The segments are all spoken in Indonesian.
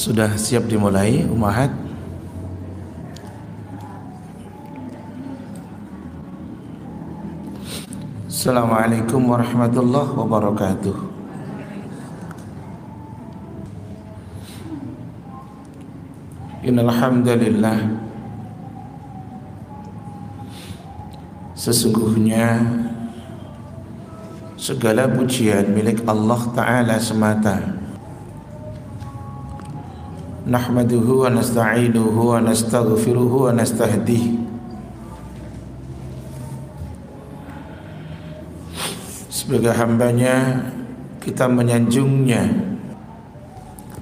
Sudah siap dimulai Umahat? Assalamualaikum warahmatullahi wabarakatuh. Innalhamdulillah. Sesungguhnya Segala pujian milik Allah Ta'ala semata Nahmaduhu wa nasta'inuhu wa nastaghfiruhu wa Sebagai hambanya kita menyanjungnya.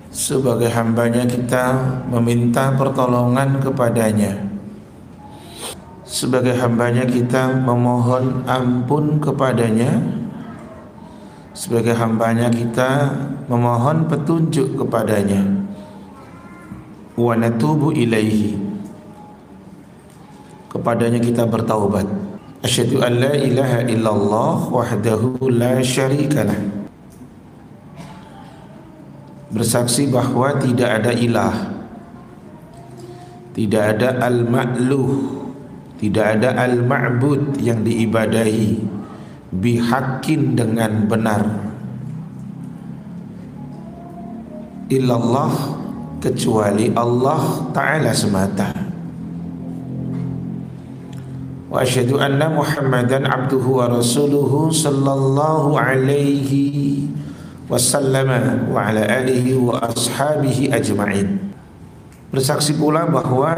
Sebagai hambanya kita meminta pertolongan kepadanya. Sebagai hambanya kita memohon ampun kepadanya. Sebagai hambanya kita memohon petunjuk kepadanya Wa natubu ilaihi. Kepadanya kita bertaubat. Asyhadu an la ilaha illallah wahdahu la syarikalah Bersaksi bahwa tidak ada ilah. Tidak ada al-ma'luh. Tidak ada al-ma'bud yang diibadahi. Bihakin dengan benar. Illallah kecuali Allah taala semata. Wa asyhadu anna muhammadan abduhu wa rasuluhu sallallahu alaihi wasallam wa ala alihi wa ashabihi ajma'in. Bersaksi pula bahwa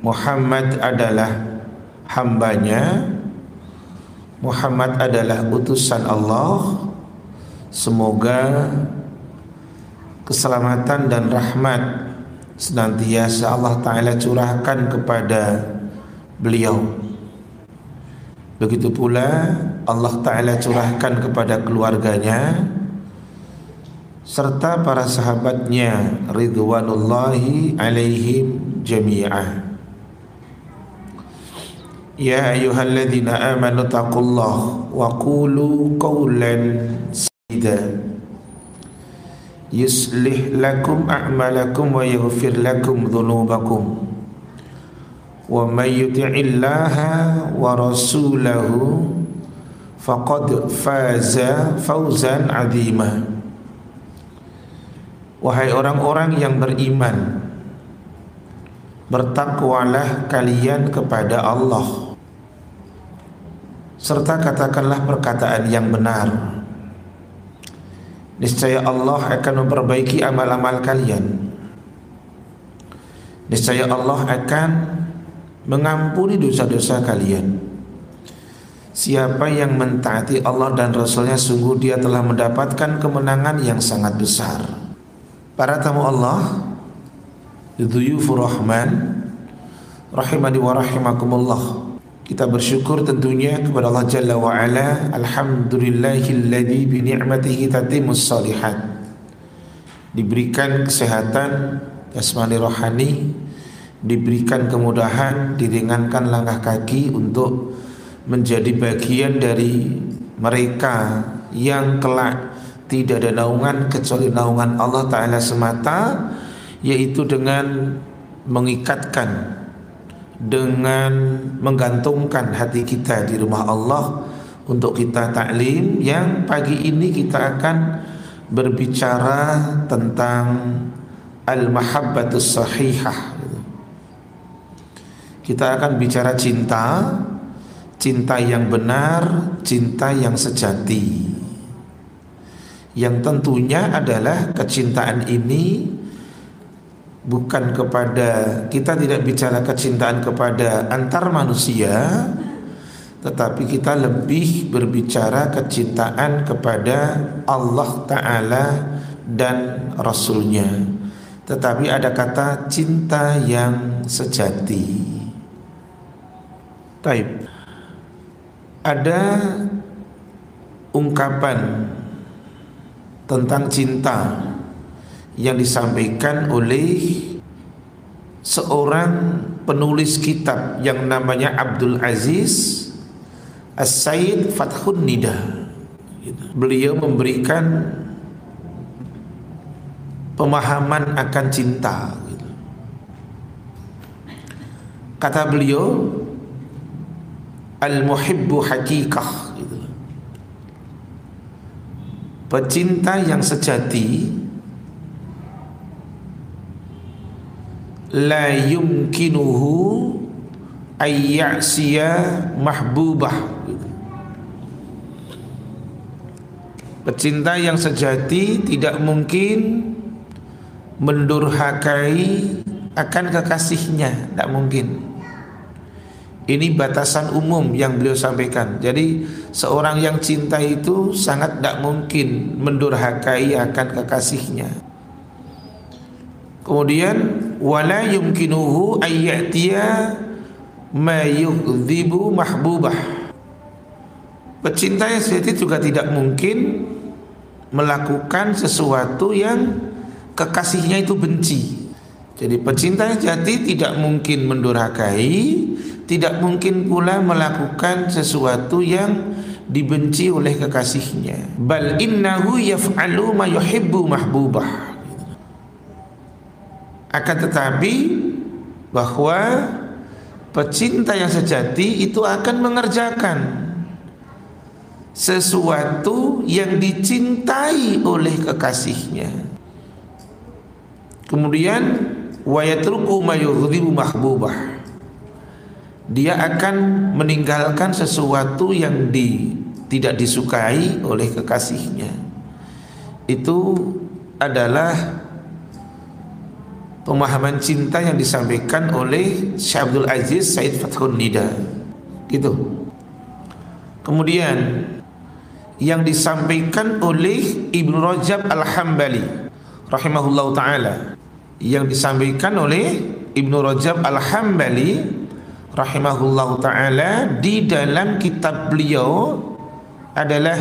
Muhammad adalah hambanya Muhammad adalah utusan Allah. Semoga keselamatan dan rahmat senantiasa Allah Ta'ala curahkan kepada beliau Begitu pula Allah Ta'ala curahkan kepada keluarganya Serta para sahabatnya Ridwanullahi alaihim jami'ah يا أيها الذين آمنوا اتقوا الله وقولوا قولا سديدا يصلح لكم أعمالكم ويغفر لكم ذنوبكم ومن يطع الله ورسوله فقد فاز فوزا عظيما Wahai orang-orang yang beriman Bertakwalah kalian kepada Allah serta katakanlah perkataan yang benar. Niscaya Allah akan memperbaiki amal-amal kalian. Niscaya Allah akan mengampuni dosa-dosa kalian. Siapa yang mentaati Allah dan Rasulnya sungguh dia telah mendapatkan kemenangan yang sangat besar. Para tamu Allah, Yudhuyufur Rahman, Rahimani wa rahimakumullah. Kita bersyukur tentunya kepada Allah Jalla wa Ala Alhamdulillahilladzi bi tatimmus salihat. Diberikan kesehatan jasmani rohani Diberikan kemudahan Diringankan langkah kaki untuk Menjadi bagian dari mereka Yang kelak tidak ada naungan Kecuali naungan Allah Ta'ala semata Yaitu dengan mengikatkan dengan menggantungkan hati kita di rumah Allah untuk kita taklim yang pagi ini kita akan berbicara tentang al-mahabbatus sahihah. Kita akan bicara cinta cinta yang benar cinta yang sejati. Yang tentunya adalah kecintaan ini bukan kepada kita tidak bicara kecintaan kepada antar manusia tetapi kita lebih berbicara kecintaan kepada Allah Ta'ala dan Rasulnya. Tetapi ada kata cinta yang sejati. Taib. Ada ungkapan tentang cinta yang disampaikan oleh seorang penulis kitab yang namanya Abdul Aziz As-Said Fathun Nida. Beliau memberikan pemahaman akan cinta. Kata beliau, al-muhibbu hakikah. Pecinta yang sejati la yumkinuhu ayyasiya mahbubah Pecinta yang sejati tidak mungkin mendurhakai akan kekasihnya, tidak mungkin. Ini batasan umum yang beliau sampaikan. Jadi seorang yang cinta itu sangat tidak mungkin mendurhakai akan kekasihnya. Kemudian wala yumkinuhu ayyatiya ma yughdibu mahbubah. Pecinta yang sejati juga tidak mungkin melakukan sesuatu yang kekasihnya itu benci. Jadi pecinta yang jati tidak mungkin mendurhakai, tidak mungkin pula melakukan sesuatu yang dibenci oleh kekasihnya. Bal innahu yaf'alu ma yuhibbu mahbubah. Akan tetapi bahwa pecinta yang sejati itu akan mengerjakan sesuatu yang dicintai oleh kekasihnya. Kemudian wayatruku mahbubah. Dia akan meninggalkan sesuatu yang di, tidak disukai oleh kekasihnya. Itu adalah pemahaman cinta yang disampaikan oleh Syekh Abdul Aziz Said Fathun Nida. Gitu. Kemudian yang disampaikan oleh Ibnu Rajab Al-Hambali rahimahullahu taala yang disampaikan oleh Ibnu Rajab Al-Hambali rahimahullahu taala di dalam kitab beliau adalah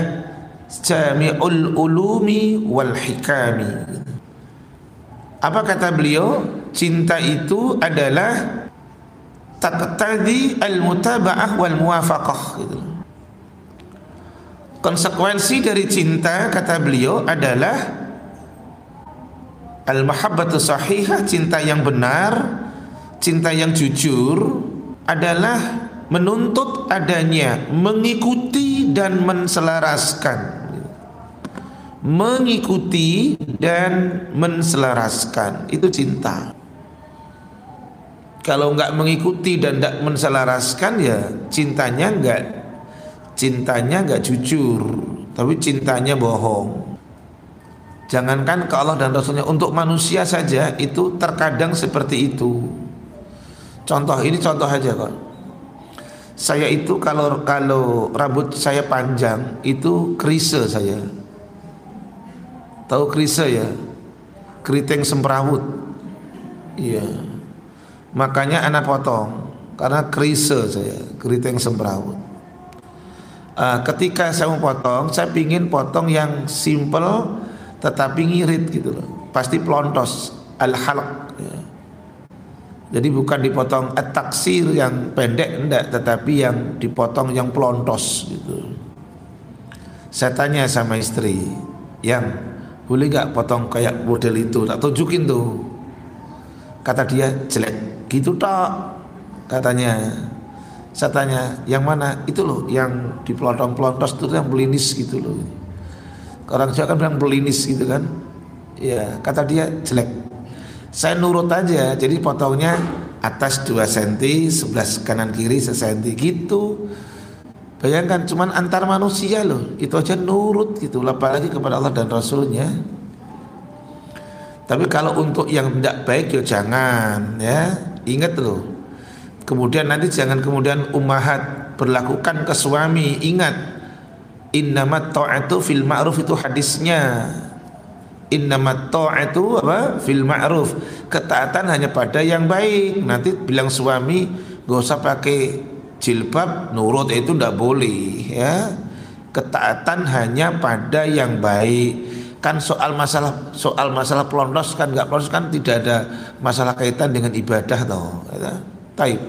Jami'ul Ulumi wal Hikami. Apa kata beliau? Cinta itu adalah taqtadi al-mutaba'ah wal muwafaqah gitu. Konsekuensi dari cinta kata beliau adalah al-mahabbatu sahihah, cinta yang benar, cinta yang jujur adalah menuntut adanya mengikuti dan menselaraskan. Mengikuti dan menselaraskan. Itu cinta. Kalau nggak mengikuti dan tidak menselaraskan ya cintanya nggak cintanya nggak jujur tapi cintanya bohong. Jangankan ke Allah dan Rasulnya untuk manusia saja itu terkadang seperti itu. Contoh ini contoh aja kok. Saya itu kalau kalau rambut saya panjang itu krise saya tahu krise ya? Keriting semrawut iya. Makanya anak potong karena krise saya keriting semrawut uh, ketika saya mau potong saya ingin potong yang simple tetapi ngirit gitu loh. Pasti pelontos al halq ya. jadi bukan dipotong taksir yang pendek enggak tetapi yang dipotong yang pelontos gitu. Saya tanya sama istri yang boleh gak potong kayak model itu tak tunjukin tuh kata dia jelek gitu tak katanya saya tanya, yang mana? Itu loh yang di pelontos-pelontos itu yang belinis gitu loh. Orang Jawa kan bilang belinis gitu kan. Ya, kata dia jelek. Saya nurut aja, jadi potongnya atas 2 cm, sebelah kanan kiri 1 cm gitu. Bayangkan cuman antar manusia loh, itu aja nurut gitu, apalagi kepada Allah dan Rasulnya. Tapi kalau untuk yang tidak baik ya jangan ya, ingat loh Kemudian nanti jangan kemudian ummahat berlakukan ke suami. Ingat, innamat ta'atu fil ma'ruf itu hadisnya. Innamat ta'atu apa? Fil ma'ruf. Ketaatan hanya pada yang baik. Nanti bilang suami gak usah pakai jilbab, nurut itu ndak boleh ya. Ketaatan hanya pada yang baik kan soal masalah soal masalah pelontos kan nggak pelontos kan tidak ada masalah kaitan dengan ibadah toh ya. Taib.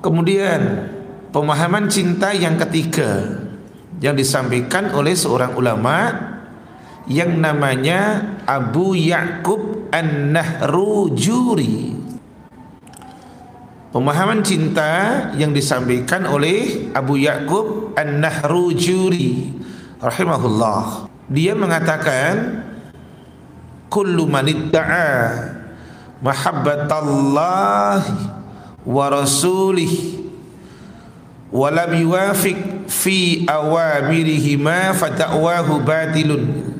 Kemudian pemahaman cinta yang ketiga yang disampaikan oleh seorang ulama yang namanya Abu Yakub An-Nahrujuri. Pemahaman cinta yang disampaikan oleh Abu Yakub An-Nahrujuri rahimahullah. Dia mengatakan kullu man idda'a mahabbatallah wa rasulih wa lam yuwafiq fi awamirihi ma fata'wahu batilun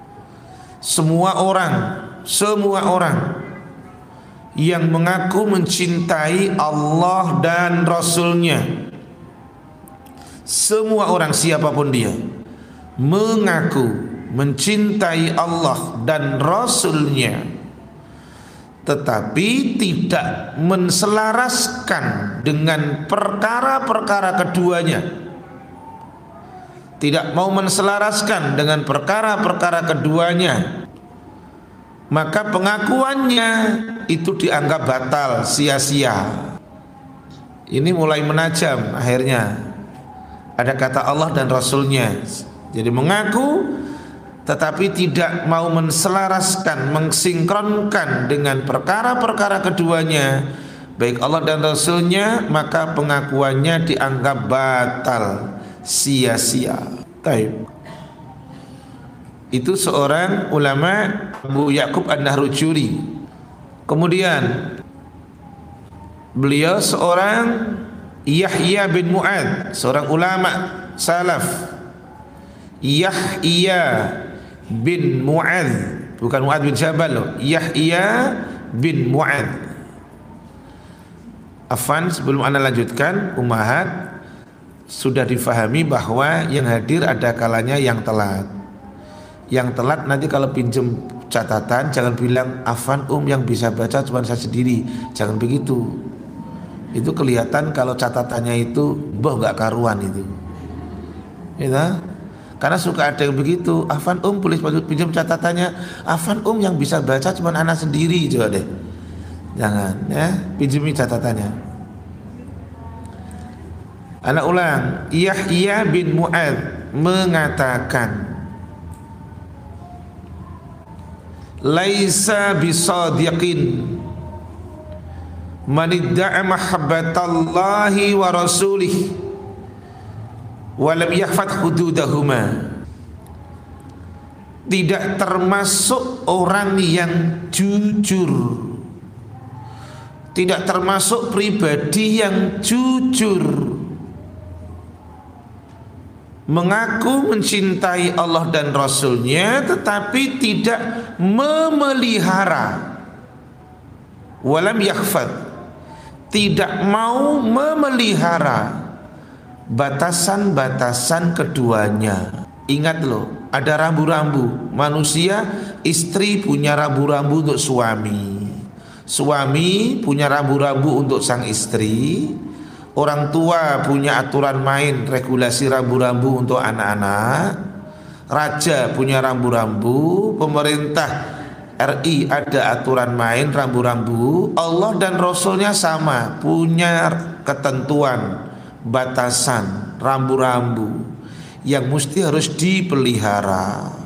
semua orang semua orang yang mengaku mencintai Allah dan Rasulnya. Semua orang siapa pun dia mengaku mencintai Allah dan Rasulnya. Tetapi tidak menselaraskan dengan perkara-perkara keduanya. Tidak mau menselaraskan dengan perkara-perkara keduanya maka pengakuannya itu dianggap batal sia-sia ini mulai menajam akhirnya ada kata Allah dan Rasulnya jadi mengaku tetapi tidak mau menselaraskan, mensinkronkan dengan perkara-perkara keduanya baik Allah dan Rasulnya maka pengakuannya dianggap batal sia-sia. Taib. Itu seorang ulama Abu Yakub An-Nahrujuri. Kemudian beliau seorang Yahya bin Mu'ad, seorang ulama salaf. Yahya bin Mu'adz bukan Mu'adz bin Jabal Yahya bin Mu'adz Afan sebelum anda lanjutkan Umahat sudah difahami bahwa yang hadir ada kalanya yang telat yang telat nanti kalau pinjem catatan jangan bilang Afan um yang bisa baca cuma saya sendiri jangan begitu itu kelihatan kalau catatannya itu boh nggak karuan itu ya karena suka ada yang begitu. Afan um boleh pinjam catatannya. Afan um yang bisa baca cuma anak sendiri coba deh. Jangan ya, pinjami catatannya. Anak ulang, Yahya bin Mu'ad mengatakan Laisa bisadiqin. Man idda'a mahabbatallahi wa rasulih walam yahfad hududahuma. Tidak termasuk orang yang jujur. Tidak termasuk pribadi yang jujur mengaku mencintai Allah dan Rasulnya tetapi tidak memelihara walam yahfad tidak mau memelihara batasan-batasan keduanya. Ingat loh, ada rambu-rambu. Manusia, istri punya rambu-rambu untuk suami. Suami punya rambu-rambu untuk sang istri. Orang tua punya aturan main, regulasi rambu-rambu untuk anak-anak. Raja punya rambu-rambu, pemerintah RI ada aturan main rambu-rambu. Allah dan Rasulnya sama, punya ketentuan batasan rambu-rambu yang mesti harus dipelihara.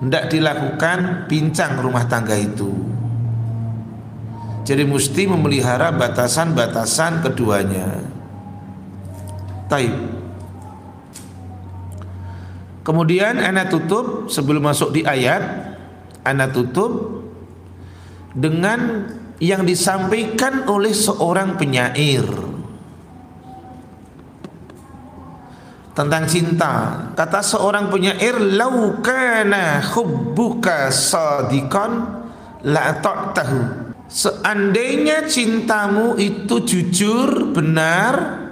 Tidak dilakukan pincang rumah tangga itu. Jadi mesti memelihara batasan-batasan keduanya. Taib. Kemudian anak tutup sebelum masuk di ayat, anak tutup dengan yang disampaikan oleh seorang penyair. tentang cinta. Kata seorang penyair, "Lau kana hubbuka sadiqan la ta'tahu." Seandainya cintamu itu jujur, benar,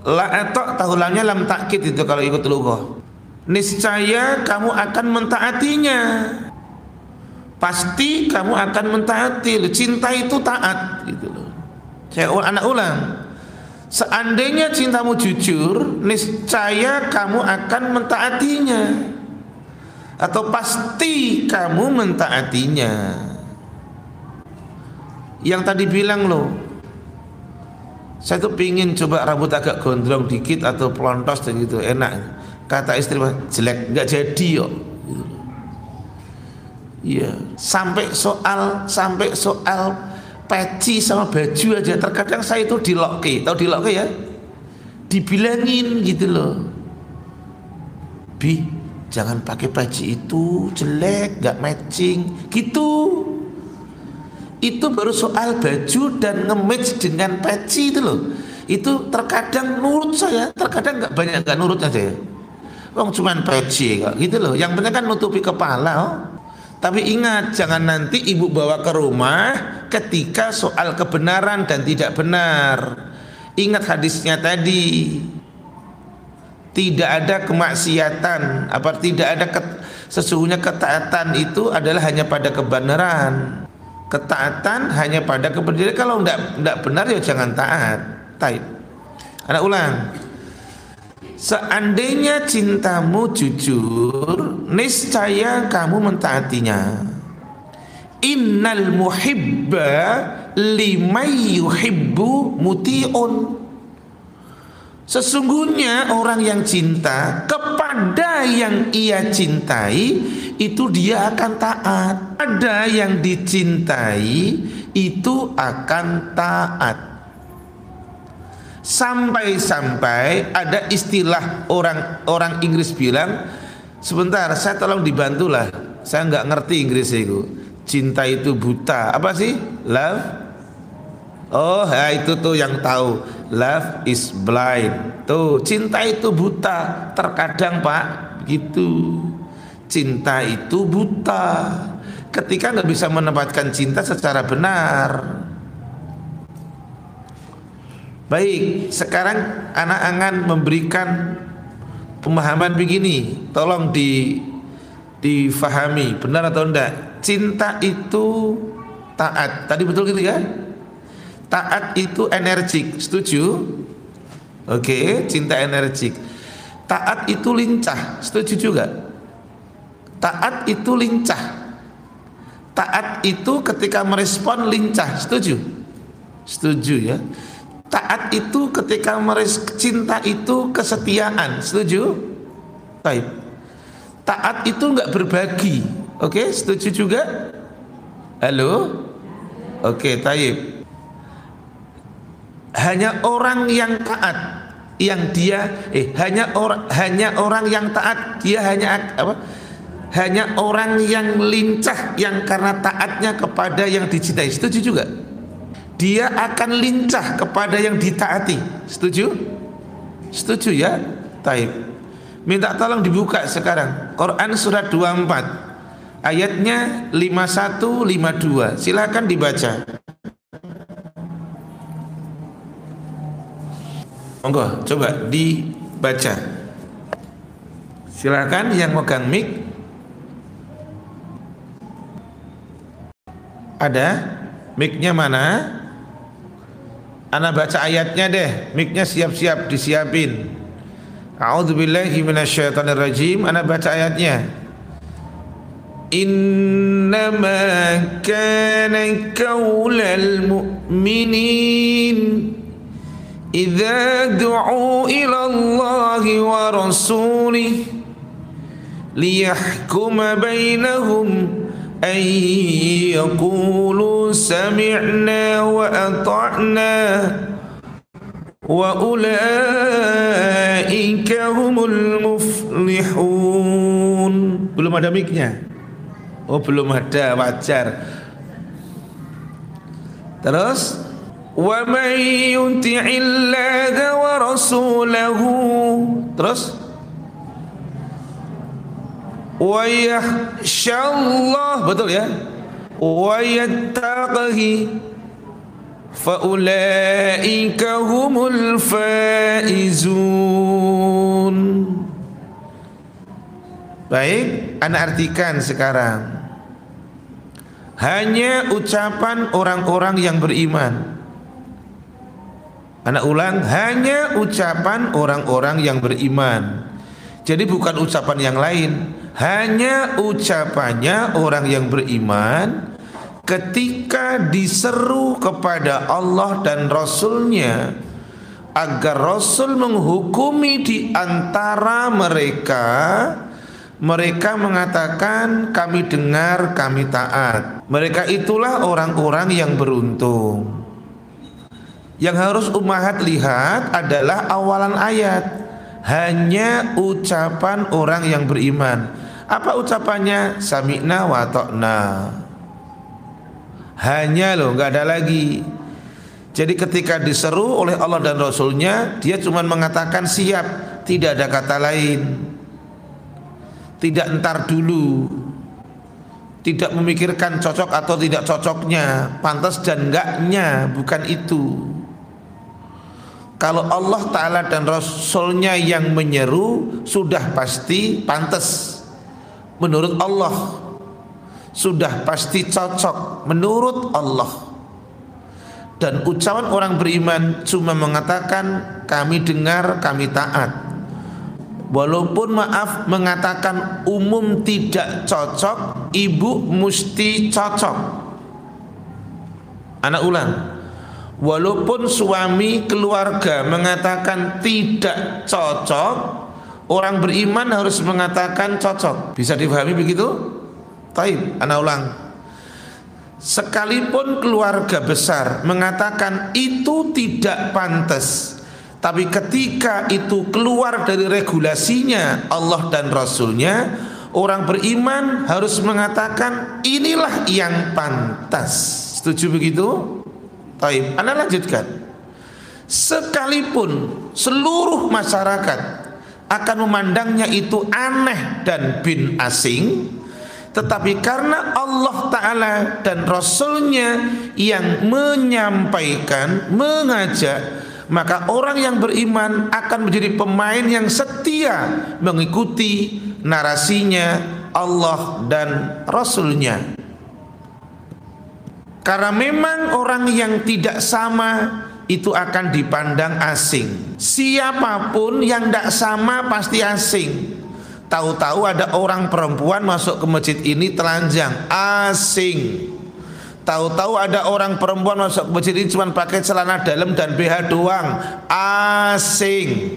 la ta'tahu lamnya lam takkid itu kalau ikut lughah. Niscaya kamu akan mentaatinya. Pasti kamu akan mentaati. Cinta itu taat gitu loh. Saya anak ulang Seandainya cintamu jujur, niscaya kamu akan mentaatinya. Atau pasti kamu mentaatinya. Yang tadi bilang loh, saya tuh pingin coba rambut agak gondrong dikit atau pelontos dan gitu enak. Kata istri jelek, nggak jadi yo. Iya, sampai soal sampai soal peci sama baju aja terkadang saya itu dilokke, tahu dilokke ya? Dibilangin gitu loh. Bi, jangan pakai peci itu jelek, gak matching, gitu. Itu baru soal baju dan nge-match dengan peci itu loh. Itu terkadang nurut saya, terkadang nggak banyak nggak nurut ya. Wong cuman peci kok gitu loh. Yang penting kan nutupi kepala. Oh. Tapi ingat jangan nanti ibu bawa ke rumah ketika soal kebenaran dan tidak benar. Ingat hadisnya tadi. Tidak ada kemaksiatan, apa tidak ada ket, sesungguhnya ketaatan itu adalah hanya pada kebenaran. Ketaatan hanya pada kebenaran. Kalau tidak tidak benar ya jangan taat. Taib. Anak ulang. Seandainya cintamu jujur, niscaya kamu mentaatinya. Innal muhibba limay yuhibbu muti'un. Sesungguhnya orang yang cinta kepada yang ia cintai itu dia akan taat. Ada yang dicintai itu akan taat. Sampai-sampai ada istilah orang orang Inggris bilang, sebentar saya tolong dibantulah, saya nggak ngerti Inggris itu. Cinta itu buta, apa sih? Love? Oh, ya itu tuh yang tahu. Love is blind. Tuh, cinta itu buta. Terkadang Pak, gitu. Cinta itu buta. Ketika nggak bisa menempatkan cinta secara benar. Baik, sekarang anak angan memberikan pemahaman begini. Tolong di difahami, benar atau enggak? Cinta itu taat. Tadi betul gitu ya? Taat itu energik, setuju? Oke, cinta energik. Taat itu lincah, setuju juga? Taat itu lincah. Taat itu ketika merespon lincah, setuju? Setuju ya. Taat itu ketika meres cinta itu kesetiaan, setuju? Baik. Taat itu enggak berbagi. Oke, setuju juga? Halo? Oke, taib. Hanya orang yang taat yang dia eh hanya orang hanya orang yang taat dia hanya apa? Hanya orang yang lincah yang karena taatnya kepada yang dicintai. Setuju juga? dia akan lincah kepada yang ditaati. Setuju? Setuju ya? Taib. Minta tolong dibuka sekarang. Quran surat 24 ayatnya 51 52. Silakan dibaca. Monggo, coba dibaca. Silakan yang megang mic. Ada? Mic-nya mana? Ana baca ayatnya deh, miknya siap-siap disiapin. A'udzubillahi minasyaitonirrajim. Ana baca ayatnya. Innama kana qaulal mu'minin du'u ila Allah wa rasulih liyahkuma bainahum أن يقولوا سمعنا وأطعنا وأولئك هم المفلحون belum ada miknya oh belum ada wajar terus wa man yuti'illaha wa rasulahu terus wa yakhshallah betul ya? wa yattaqi faulaika humul faizun baik anda artikan sekarang. Hanya ucapan orang-orang yang beriman. Anak ulang hanya ucapan orang-orang yang beriman. Jadi bukan ucapan yang lain hanya ucapannya orang yang beriman ketika diseru kepada Allah dan Rasulnya agar Rasul menghukumi di antara mereka Mereka mengatakan kami dengar, kami taat. Mereka itulah orang-orang yang beruntung. Yang harus umahat lihat adalah awalan ayat. Hanya ucapan orang yang beriman. Apa ucapannya? Sami'na wa ta'na. Hanya loh, nggak ada lagi. Jadi ketika diseru oleh Allah dan Rasulnya, dia cuma mengatakan siap, tidak ada kata lain tidak entar dulu tidak memikirkan cocok atau tidak cocoknya pantas dan enggaknya bukan itu kalau Allah Ta'ala dan Rasulnya yang menyeru sudah pasti pantas menurut Allah sudah pasti cocok menurut Allah dan ucapan orang beriman cuma mengatakan kami dengar kami taat Walaupun maaf mengatakan umum tidak cocok, ibu mesti cocok. Anak ulang. Walaupun suami keluarga mengatakan tidak cocok, orang beriman harus mengatakan cocok. Bisa dipahami begitu? Taib, anak ulang. Sekalipun keluarga besar mengatakan itu tidak pantas, tapi ketika itu keluar dari regulasinya Allah dan Rasulnya Orang beriman harus mengatakan inilah yang pantas Setuju begitu? Taib, Anda lanjutkan. Sekalipun seluruh masyarakat akan memandangnya itu aneh dan bin asing tetapi karena Allah Ta'ala dan Rasulnya yang menyampaikan, mengajak maka orang yang beriman akan menjadi pemain yang setia mengikuti narasinya Allah dan Rasulnya karena memang orang yang tidak sama itu akan dipandang asing siapa pun yang tidak sama pasti asing tahu-tahu ada orang perempuan masuk ke masjid ini telanjang asing Tahu-tahu ada orang perempuan masuk masjid ini cuma pakai celana dalam dan BH doang. Asing.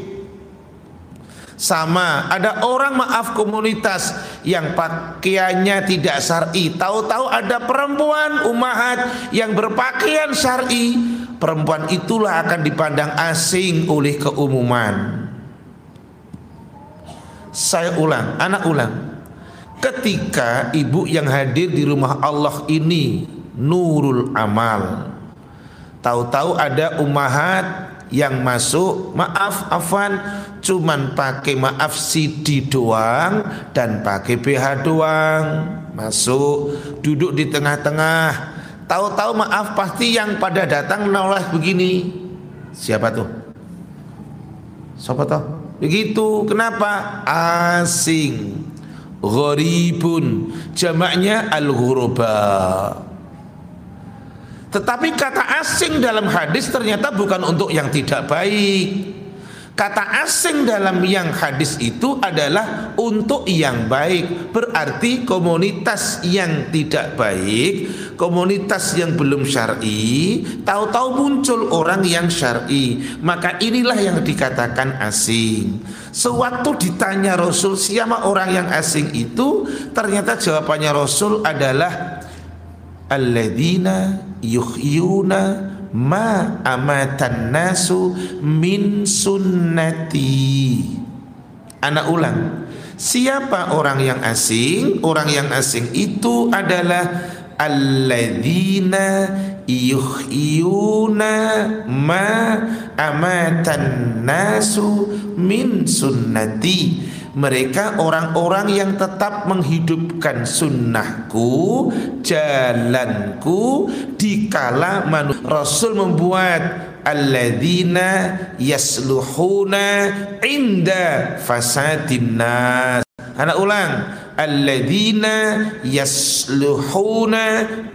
Sama, ada orang maaf komunitas yang pakaiannya tidak syar'i. Tahu-tahu ada perempuan umahat yang berpakaian syar'i. Perempuan itulah akan dipandang asing oleh keumuman. Saya ulang, anak ulang. Ketika ibu yang hadir di rumah Allah ini nurul amal tahu-tahu ada umahat yang masuk maaf afan cuman pakai maaf CD doang dan pakai BH doang. Masuk duduk di tengah-tengah. Tahu-tahu maaf pasti yang pada datang menoleh begini. Siapa tuh? Siapa tuh begitu kenapa? Asing. Gharibun. Jamaknya al-ghuraba. Tetapi kata asing dalam hadis ternyata bukan untuk yang tidak baik. Kata asing dalam yang hadis itu adalah untuk yang baik. Berarti komunitas yang tidak baik, komunitas yang belum syar'i, tahu-tahu muncul orang yang syar'i. Maka inilah yang dikatakan asing. Sewaktu ditanya Rasul siapa orang yang asing itu, ternyata jawabannya Rasul adalah alladzina yuhyuna ma amatan nasu min sunnati. Anak ulang. Siapa orang yang asing? Orang yang asing itu adalah alladzina yuhyuna ma amatan nasu min sunnati mereka orang-orang yang tetap menghidupkan sunnahku jalanku dikala manusia Rasul membuat alladzina yasluhuna inda fasadin nas. Anak ulang alladzina yasluhuna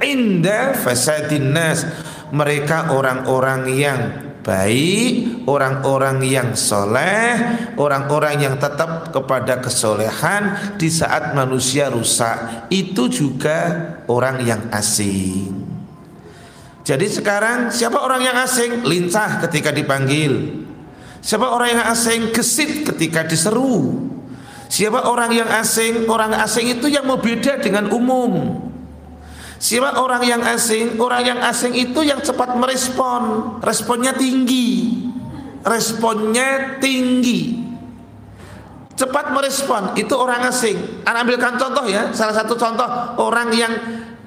inda fasadin nas. Mereka orang-orang yang baik, orang-orang yang soleh, orang-orang yang tetap kepada kesolehan di saat manusia rusak. Itu juga orang yang asing. Jadi sekarang siapa orang yang asing? Lincah ketika dipanggil. Siapa orang yang asing? Gesit ketika diseru. Siapa orang yang asing? Orang asing itu yang mau beda dengan umum. Siapa orang yang asing? Orang yang asing itu yang cepat merespon, responnya tinggi. Responnya tinggi. Cepat merespon itu orang asing. Anda ambilkan contoh ya, salah satu contoh orang yang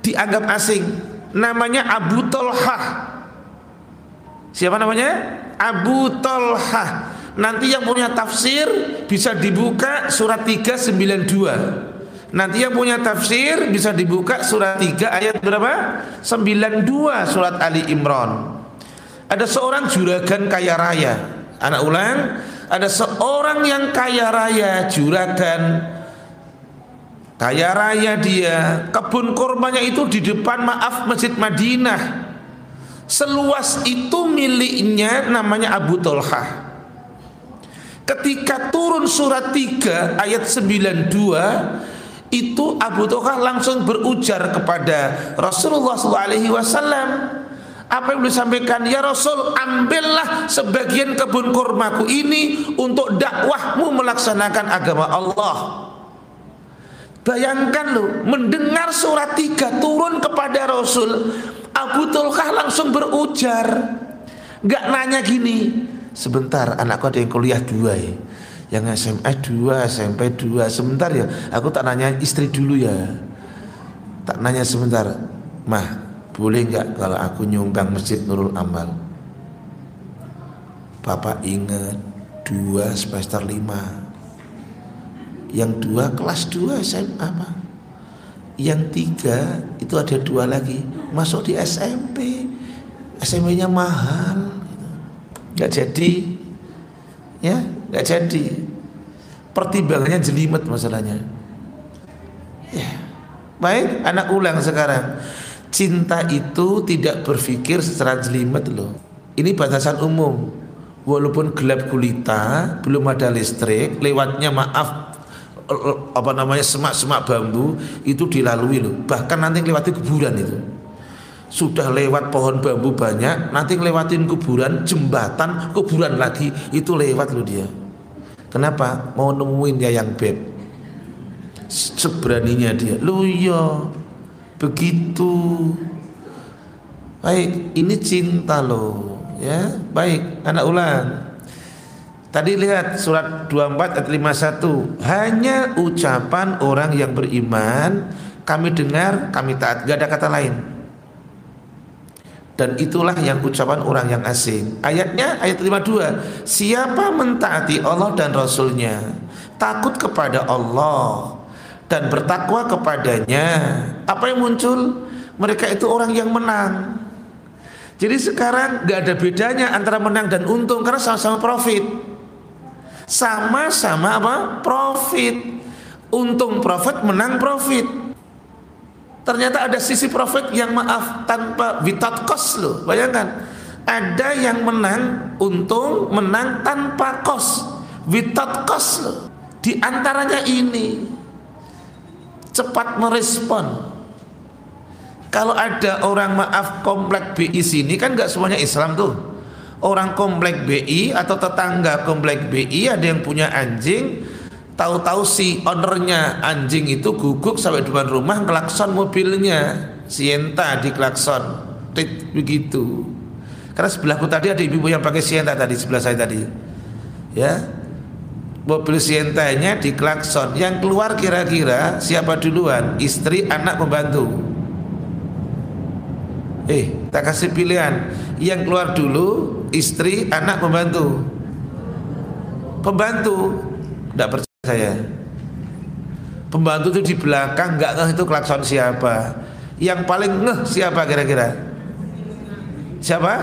dianggap asing. Namanya Abu Tolhah. Siapa namanya? Abu Tolhah. Nanti yang punya tafsir bisa dibuka surat 392. Nanti yang punya tafsir bisa dibuka surat 3 ayat berapa? 92 surat Ali Imran. Ada seorang juragan kaya raya. Anak ulang, ada seorang yang kaya raya, juragan kaya raya dia. Kebun kurmanya itu di depan maaf Masjid Madinah. Seluas itu miliknya namanya Abu Tolhah. Ketika turun surat 3 ayat 92 itu Abu Talha langsung berujar kepada Rasulullah SAW apa yang disampaikan? Ya Rasul ambillah sebagian kebun kurmaku ini untuk dakwahmu melaksanakan agama Allah. Bayangkan loh mendengar surat 3 turun kepada Rasul Abu Talha langsung berujar. Gak nanya gini Sebentar anakku ada yang kuliah dua ya Yang SMA dua, SMP dua. Sebentar ya Aku tak nanya istri dulu ya. Tak nanya sebentar. Mah boleh nggak kalau aku nyumbang masjid Nurul Amal? Bapak ingat Dua semester lima. Yang dua kelas dua SMA mah Yang tiga itu ada dua lagi. Masuk di SMP SMP nya mahal. Nggak jadi. Ya nggak jadi pertimbangannya jelimet masalahnya. Ya baik anak ulang sekarang. Cinta itu tidak berpikir secara jelimet loh. Ini batasan umum. Walaupun gelap gulita belum ada listrik lewatnya maaf apa namanya semak-semak bambu itu dilalui loh. Bahkan nanti lewati kuburan itu. Sudah lewat pohon bambu banyak nanti ngelewatin kuburan jembatan kuburan lagi itu lewat loh dia kenapa? Mau nemuin dia yang beb seberaninya dia. Lu iya begitu. Baik ini cinta loh ya. Baik anak ulang Tadi lihat surat 24 ayat 51 Hanya ucapan orang yang beriman Kami dengar, kami taat. Gak ada kata lain dan itulah yang ucapan orang yang asing. Ayatnya ayat 52 siapa mentaati Allah dan Rasulnya? Takut kepada Allah dan bertakwa kepadanya. Apa yang muncul? Mereka itu orang yang menang. Jadi sekarang gak ada bedanya antara menang dan untung karena sama-sama profit. Sama-sama apa? Profit. Untung profit menang profit Ternyata ada sisi profit yang maaf tanpa cost loh. Bayangkan, ada yang menang untung menang tanpa without cost loh. Di antaranya ini cepat merespon. Kalau ada orang maaf komplek BI sini kan nggak semuanya Islam tuh. Orang komplek BI atau tetangga komplek BI ada yang punya anjing, Tahu-tahu si ownernya anjing itu guguk sampai depan rumah klakson mobilnya. Sienta di klakson. Tit begitu. Karena sebelahku tadi ada ibu yang pakai Sienta tadi sebelah saya tadi. Ya. Mobil Sientanya di klakson. Yang keluar kira-kira siapa duluan? Istri, anak, pembantu. Eh, tak kasih pilihan. Yang keluar dulu istri, anak, pembantu. Pembantu. Tidak percaya saya. Pembantu itu di belakang nggak ngeh itu klakson siapa. Yang paling ngeh siapa kira-kira? Siapa?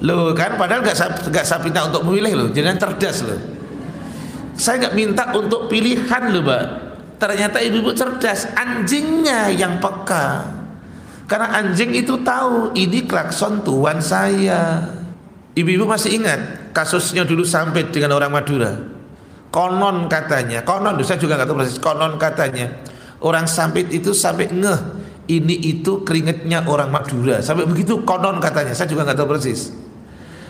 Lo kan padahal nggak nggak saya minta untuk memilih lo jangan cerdas lo saya nggak minta untuk pilihan lo mbak. Ternyata ibu-ibu cerdas anjingnya yang peka. Karena anjing itu tahu ini klakson tuan saya. Ibu-ibu masih ingat kasusnya dulu sampai dengan orang Madura konon katanya. Konon saya juga nggak tahu persis. Konon katanya orang sampit itu sampai ngeh ini itu keringetnya orang Madura. Sampai begitu konon katanya saya juga nggak tahu persis.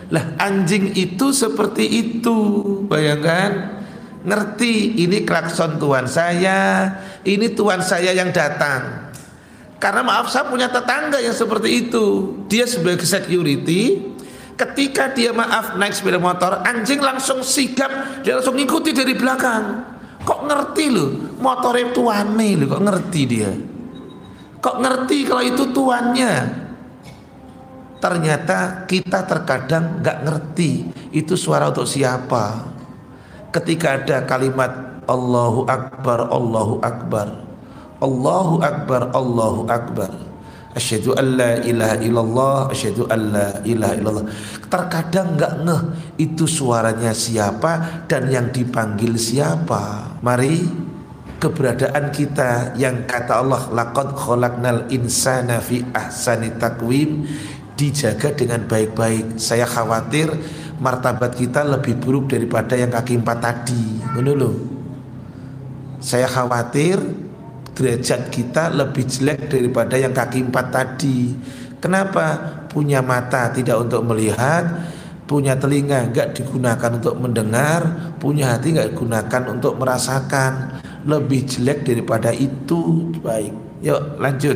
Lah anjing itu seperti itu. Bayangkan ngerti ini klakson tuan saya, ini tuan saya yang datang. Karena maaf saya punya tetangga yang seperti itu. Dia sebagai security, ketika dia maaf naik sepeda motor, anjing langsung sigap, dia langsung ngikuti dari belakang. Kok ngerti loh, motornya tuannya loh, kok ngerti dia. Kok ngerti kalau itu tuannya? Ternyata kita terkadang nggak ngerti itu suara untuk siapa. Ketika ada kalimat Allahu Akbar, Allahu Akbar, Allahu Akbar, Allahu Akbar. Asyhadu an la ilaha illallah, asyhadu an la ilaha illallah. Terkadang nggak ngeh itu suaranya siapa dan yang dipanggil siapa. Mari keberadaan kita yang kata Allah laqad khalaqnal insana fi ahsani takwim dijaga dengan baik-baik. Saya khawatir martabat kita lebih buruk daripada yang kaki empat tadi. Menurut Saya khawatir derajat kita lebih jelek daripada yang kaki empat tadi. Kenapa? Punya mata tidak untuk melihat, punya telinga nggak digunakan untuk mendengar, punya hati nggak digunakan untuk merasakan. Lebih jelek daripada itu baik. Yuk lanjut.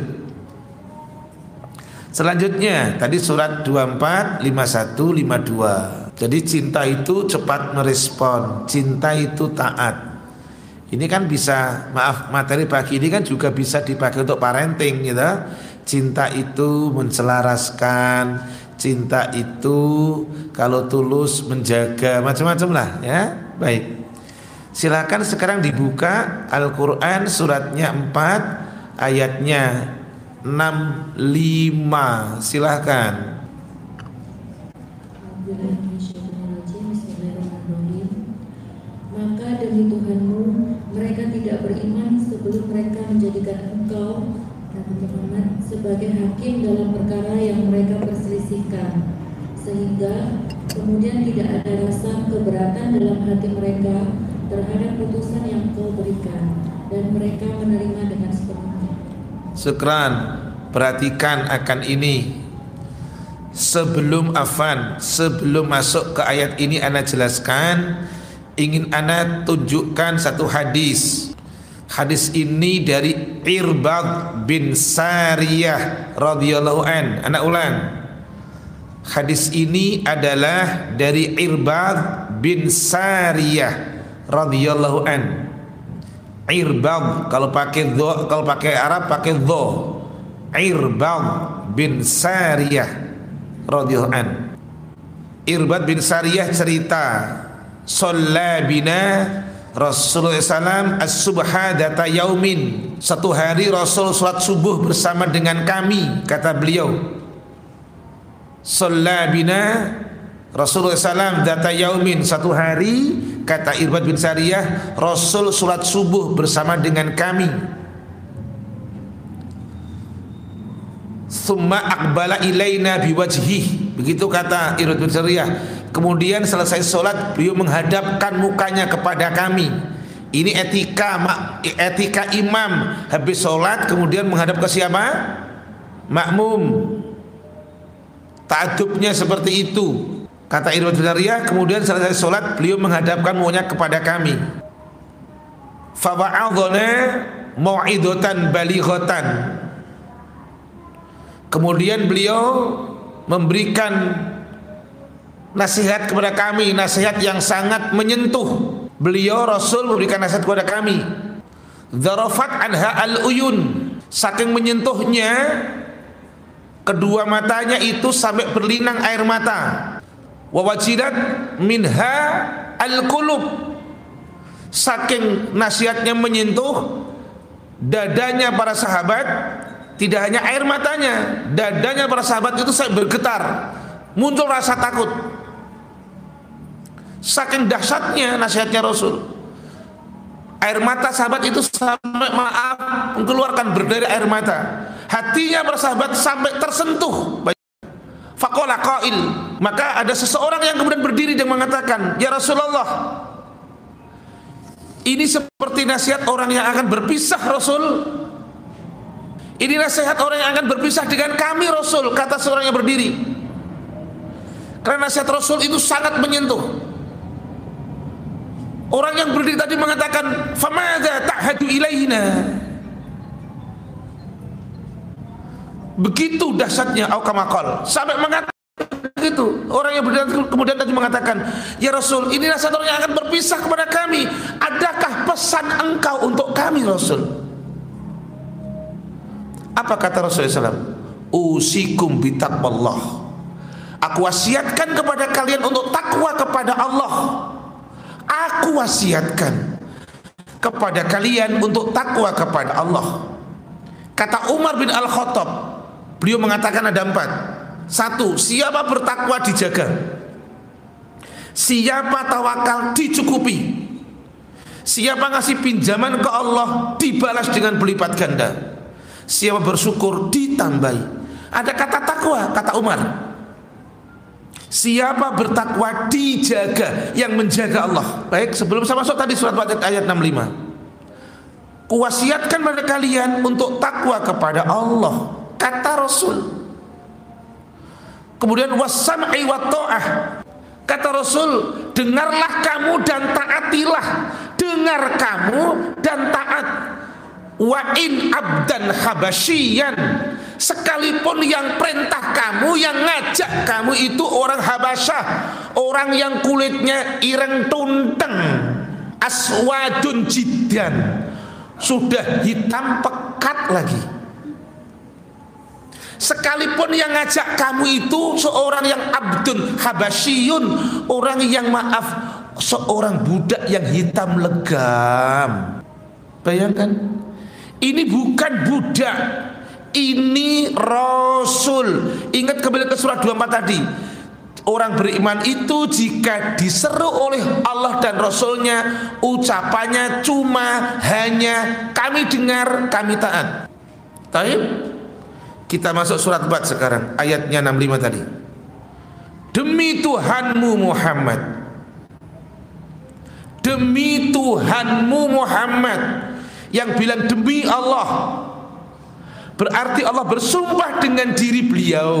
Selanjutnya tadi surat 24, 51, 52. Jadi cinta itu cepat merespon, cinta itu taat. Ini kan bisa maaf materi pagi ini kan juga bisa dipakai untuk parenting gitu. Cinta itu menselaraskan, cinta itu kalau tulus menjaga macam-macam lah ya. Baik. Silakan sekarang dibuka Al-Qur'an suratnya 4 ayatnya 65. Silakan. Maka demi Tuhanmu mereka tidak beriman sebelum mereka menjadikan engkau Nabi Muhammad sebagai hakim dalam perkara yang mereka perselisihkan sehingga kemudian tidak ada rasa keberatan dalam hati mereka terhadap putusan yang kau berikan dan mereka menerima dengan sepenuhnya. Sekran, perhatikan akan ini. Sebelum afan, sebelum masuk ke ayat ini Anda jelaskan ingin ana tunjukkan satu hadis. Hadis ini dari Irbad bin Sariyah radhiyallahu an. Anak ulang. Hadis ini adalah dari Irbad bin Sariyah radhiyallahu an. Irbad kalau pakai dho, kalau pakai Arab pakai dho. Irbad bin Sariyah radhiyallahu an. Irbad bin Sariyah cerita Sholla bina Rasulullah SAW as-subhadata yaumin. Satu hari Rasul sholat subuh bersama dengan kami Kata beliau. Sholla bina. Rasulullah SAW data yaumin. Satu hari Kata Irbad bin Sariyah Rasul sholat subuh bersama dengan kami Thumma akbala ilaina biwajhih Begitu kata Irbad bin Sariyah Kemudian selesai sholat beliau menghadapkan mukanya kepada kami. Ini etika etika imam habis sholat kemudian menghadap ke siapa? Makmum. Ta'adubnya seperti itu. Kata Irwan Binariyah kemudian selesai sholat beliau menghadapkan mukanya kepada kami. Fawa'adhana mau'idotan balighatan. Kemudian beliau memberikan nasihat kepada kami, nasihat yang sangat menyentuh. Beliau Rasul memberikan nasihat kepada kami. Zarafat anha al-uyun. Saking menyentuhnya kedua matanya itu sampai berlinang air mata. Wawajidat minha al-qulub. Saking nasihatnya menyentuh dadanya para sahabat tidak hanya air matanya, dadanya para sahabat itu saya bergetar, muncul rasa takut. Saking dahsyatnya nasihatnya Rasul. Air mata sahabat itu sampai maaf mengeluarkan berdari air mata. Hatinya bersahabat sampai tersentuh. Fakola qail. Maka ada seseorang yang kemudian berdiri dan mengatakan, "Ya Rasulullah, ini seperti nasihat orang yang akan berpisah Rasul." Ini nasihat orang yang akan berpisah dengan kami Rasul, kata seorang yang berdiri. Karena nasihat Rasul itu sangat menyentuh. Orang yang berdiri tadi mengatakan, "Famadza ta'hadu ilaina?" Begitu dahsyatnya aukamakal sampai mengatakan itu orang yang berdiri kemudian tadi mengatakan ya Rasul inilah satu orang yang akan berpisah kepada kami adakah pesan engkau untuk kami Rasul apa kata Rasulullah SAW usikum bitaqwallah aku wasiatkan kepada kalian untuk takwa kepada Allah aku wasiatkan kepada kalian untuk takwa kepada Allah kata Umar bin Al-Khattab Beliau mengatakan ada empat. Satu, siapa bertakwa dijaga. Siapa tawakal dicukupi. Siapa ngasih pinjaman ke Allah dibalas dengan berlipat ganda. Siapa bersyukur ditambahi. Ada kata takwa, kata Umar. Siapa bertakwa dijaga yang menjaga Allah. Baik, sebelum saya masuk tadi surat ayat 65. Kuwasiatkan pada kalian untuk takwa kepada Allah kata Rasul kemudian wasam'i wa ta'ah kata Rasul dengarlah kamu dan taatilah dengar kamu dan taat wa in abdan habasyian. Sekalipun yang perintah kamu yang ngajak kamu itu orang Habasyah. Orang yang kulitnya ireng tunteng. Aswadun jiddan. Sudah hitam pekat lagi. Sekalipun yang ngajak kamu itu seorang yang abdun habasyun, orang yang maaf, seorang budak yang hitam legam. Bayangkan, ini bukan budak, ini rasul. Ingat kembali ke surat 24 tadi. Orang beriman itu jika diseru oleh Allah dan Rasulnya Ucapannya cuma hanya kami dengar, kami taat Taib kita masuk surat Bat sekarang ayatnya 65 tadi. Demi Tuhanmu Muhammad. Demi Tuhanmu Muhammad yang bilang demi Allah. Berarti Allah bersumpah dengan diri beliau.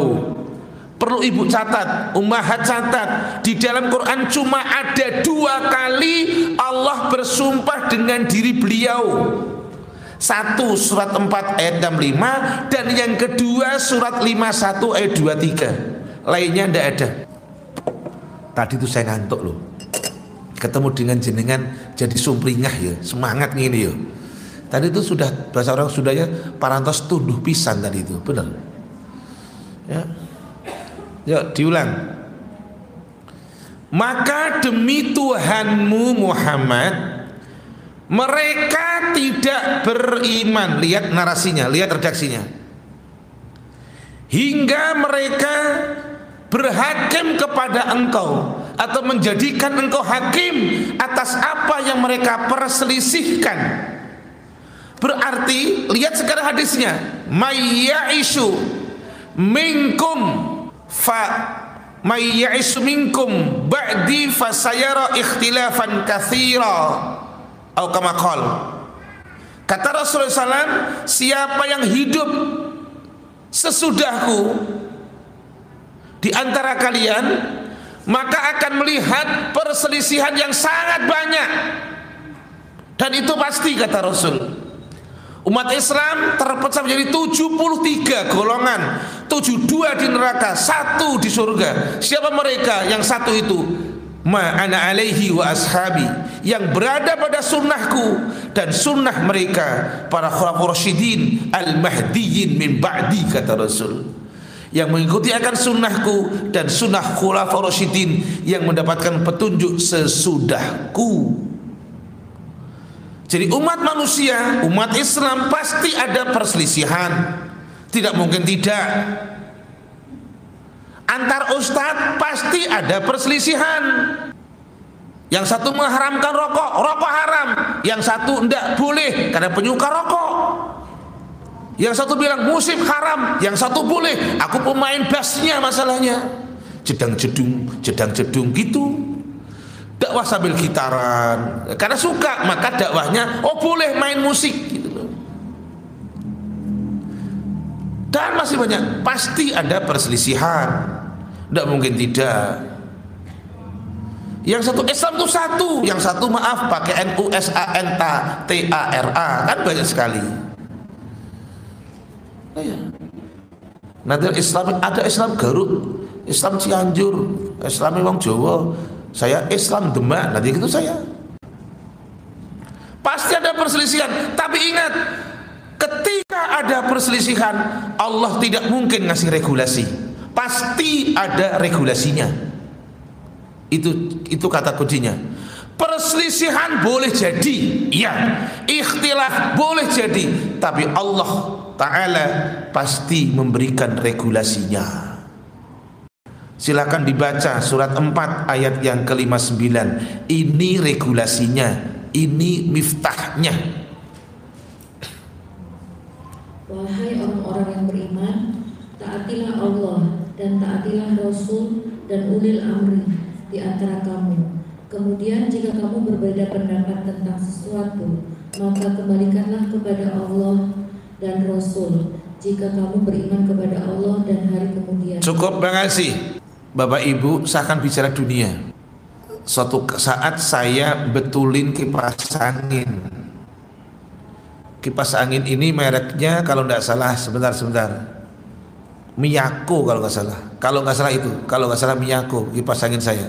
Perlu ibu catat, ummahat catat Di dalam Quran cuma ada dua kali Allah bersumpah dengan diri beliau satu surat 4 ayat 65 dan yang kedua surat 51 ayat 23. Lainnya tidak ada. Tadi itu saya ngantuk loh. Ketemu dengan jenengan jadi sumpringah ya, semangat gini ya. Tadi itu sudah bahasa orang sudah ya parantos tunduh pisan tadi itu, benar. Ya. Yuk diulang. Maka demi Tuhanmu Muhammad mereka tidak beriman. Lihat narasinya, lihat redaksinya. Hingga mereka berhakim kepada engkau atau menjadikan engkau hakim atas apa yang mereka perselisihkan. Berarti lihat sekarang hadisnya, mayyaisu minkum fa mayyaisu minkum ba'di fasayara ikhtilafan katsira Al-Kamakol Kata Rasulullah SAW Siapa yang hidup Sesudahku Di antara kalian Maka akan melihat Perselisihan yang sangat banyak. Dan itu pasti kata Rasul Umat Islam terpecah menjadi 73 golongan. 72 di neraka Satu di surga. Siapa mereka? Yang satu itu ma ana alaihi wa ashabi yang berada pada sunnahku dan sunnah mereka para khulafur rasyidin al mahdiyyin min ba'di kata Rasul. Yang mengikuti akan sunnahku dan sunnah khulafur rasyidin yang mendapatkan petunjuk sesudahku jadi umat manusia umat Islam pasti ada perselisihan tidak mungkin tidak Antar ustadz pasti ada perselisihan. Yang satu mengharamkan rokok, rokok haram. Yang satu tidak boleh karena penyuka rokok. Yang satu bilang musik haram, yang satu boleh. Aku pemain bassnya masalahnya. Jedang jedung, jedang jedung gitu. Dakwah sambil gitaran. Karena suka, maka dakwahnya oh boleh main musik gitu Dan masih banyak, pasti ada perselisihan. Tidak mungkin tidak. Yang satu Islam itu satu, yang satu maaf pakai NU S A N T A R A kan banyak sekali. Oh ya. Nanti Islam ada Islam Garut, Islam Cianjur, Islam Wong Jawa, saya Islam Demak, nanti itu saya. Pasti ada perselisihan, tapi ingat ketika ada perselisihan Allah tidak mungkin ngasih regulasi. Pasti ada regulasinya. Itu itu kata kuncinya. Perselisihan boleh jadi, iya. Ikhtilaf boleh jadi, tapi Allah Ta'ala pasti memberikan regulasinya. Silakan dibaca surat 4 ayat yang ke-59. Ini regulasinya, ini miftahnya. Wahai orang-orang yang beriman, taatilah Allah dan taatilah Rasul dan ulil amri di antara kamu. Kemudian jika kamu berbeda pendapat tentang sesuatu, maka kembalikanlah kepada Allah dan Rasul. Jika kamu beriman kepada Allah dan hari kemudian. Cukup sih, Bapak Ibu, saya akan bicara dunia. Suatu saat saya betulin kipas angin. Kipas angin ini mereknya kalau tidak salah sebentar sebentar Miyako kalau nggak salah. Kalau nggak salah itu, kalau nggak salah Miyako kipas angin saya.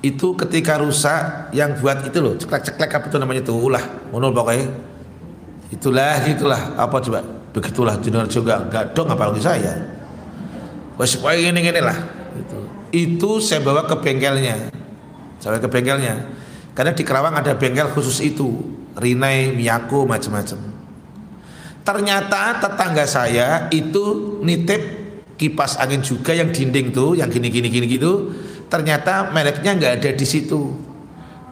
Itu ketika rusak yang buat itu loh, ceklek-ceklek apa itu namanya itu ulah, monol pokoknya. Itulah, itulah apa coba? Begitulah jenderal juga nggak dong apalagi saya. Wes ini ini lah. Itu. itu saya bawa ke bengkelnya. Saya ke bengkelnya. Karena di Kerawang ada bengkel khusus itu, Rinai, Miyako macam-macam. Ternyata tetangga saya itu nitip kipas angin juga yang dinding tuh, yang gini gini gini gitu. Ternyata mereknya nggak ada di situ.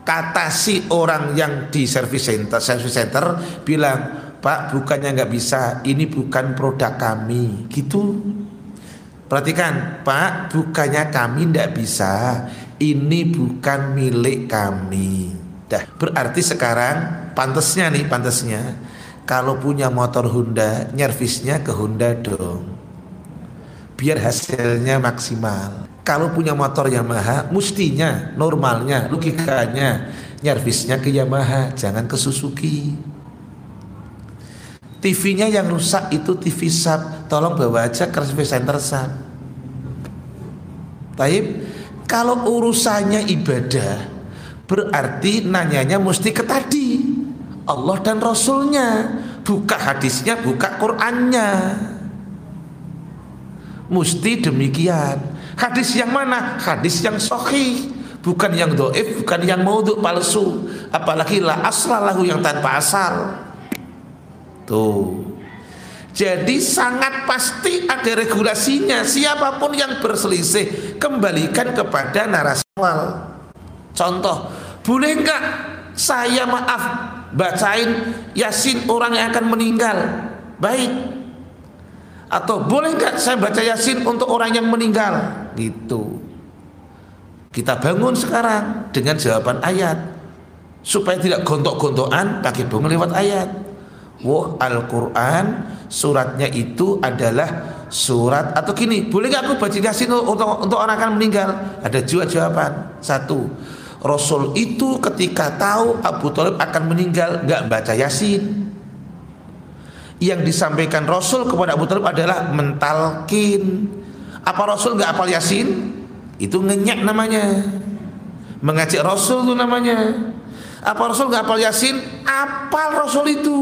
Kata si orang yang di service center, service center bilang, Pak bukannya nggak bisa, ini bukan produk kami, gitu. Perhatikan, Pak bukannya kami nggak bisa, ini bukan milik kami. Dah, berarti sekarang pantesnya nih, pantesnya kalau punya motor Honda nyervisnya ke Honda dong. Biar hasilnya maksimal. Kalau punya motor Yamaha mestinya normalnya logikanya nyervisnya ke Yamaha jangan ke Suzuki. TV-nya yang rusak itu TV sub tolong bawa aja ke service center sub Taib kalau urusannya ibadah berarti nanyanya mesti ke tadi. Allah dan Rasulnya. Buka hadisnya buka Qurannya. Mesti demikian. Hadis yang mana? Hadis yang sahih. Bukan yang doif bukan yang maudhu palsu. Apalagi la aslalahu yang tanpa asal. Tuh jadi sangat pasti ada regulasinya. Siapa pun yang berselisih kembalikan kepada narasi contoh boleh enggak saya maaf bacain yasin orang yang akan meninggal? Baik. Atau boleh nggak saya baca yasin untuk orang yang meninggal? Gitu. Kita bangun sekarang dengan jawaban ayat. Supaya tidak gontok-gontokan pakai bunga lewat ayat Wah Al-Quran suratnya itu adalah surat atau gini boleh nggak aku baca yasin untuk, untuk orang akan meninggal ada dua jawaban satu Rasul itu ketika tahu Abu Talib akan meninggal nggak baca Yasin. Yang disampaikan Rasul kepada Abu Talib adalah mentalkin. Apa Rasul nggak apal Yasin? Itu ngenyak namanya. Mengajak Rasul itu namanya. Apa Rasul nggak apal Yasin? Apal Rasul itu.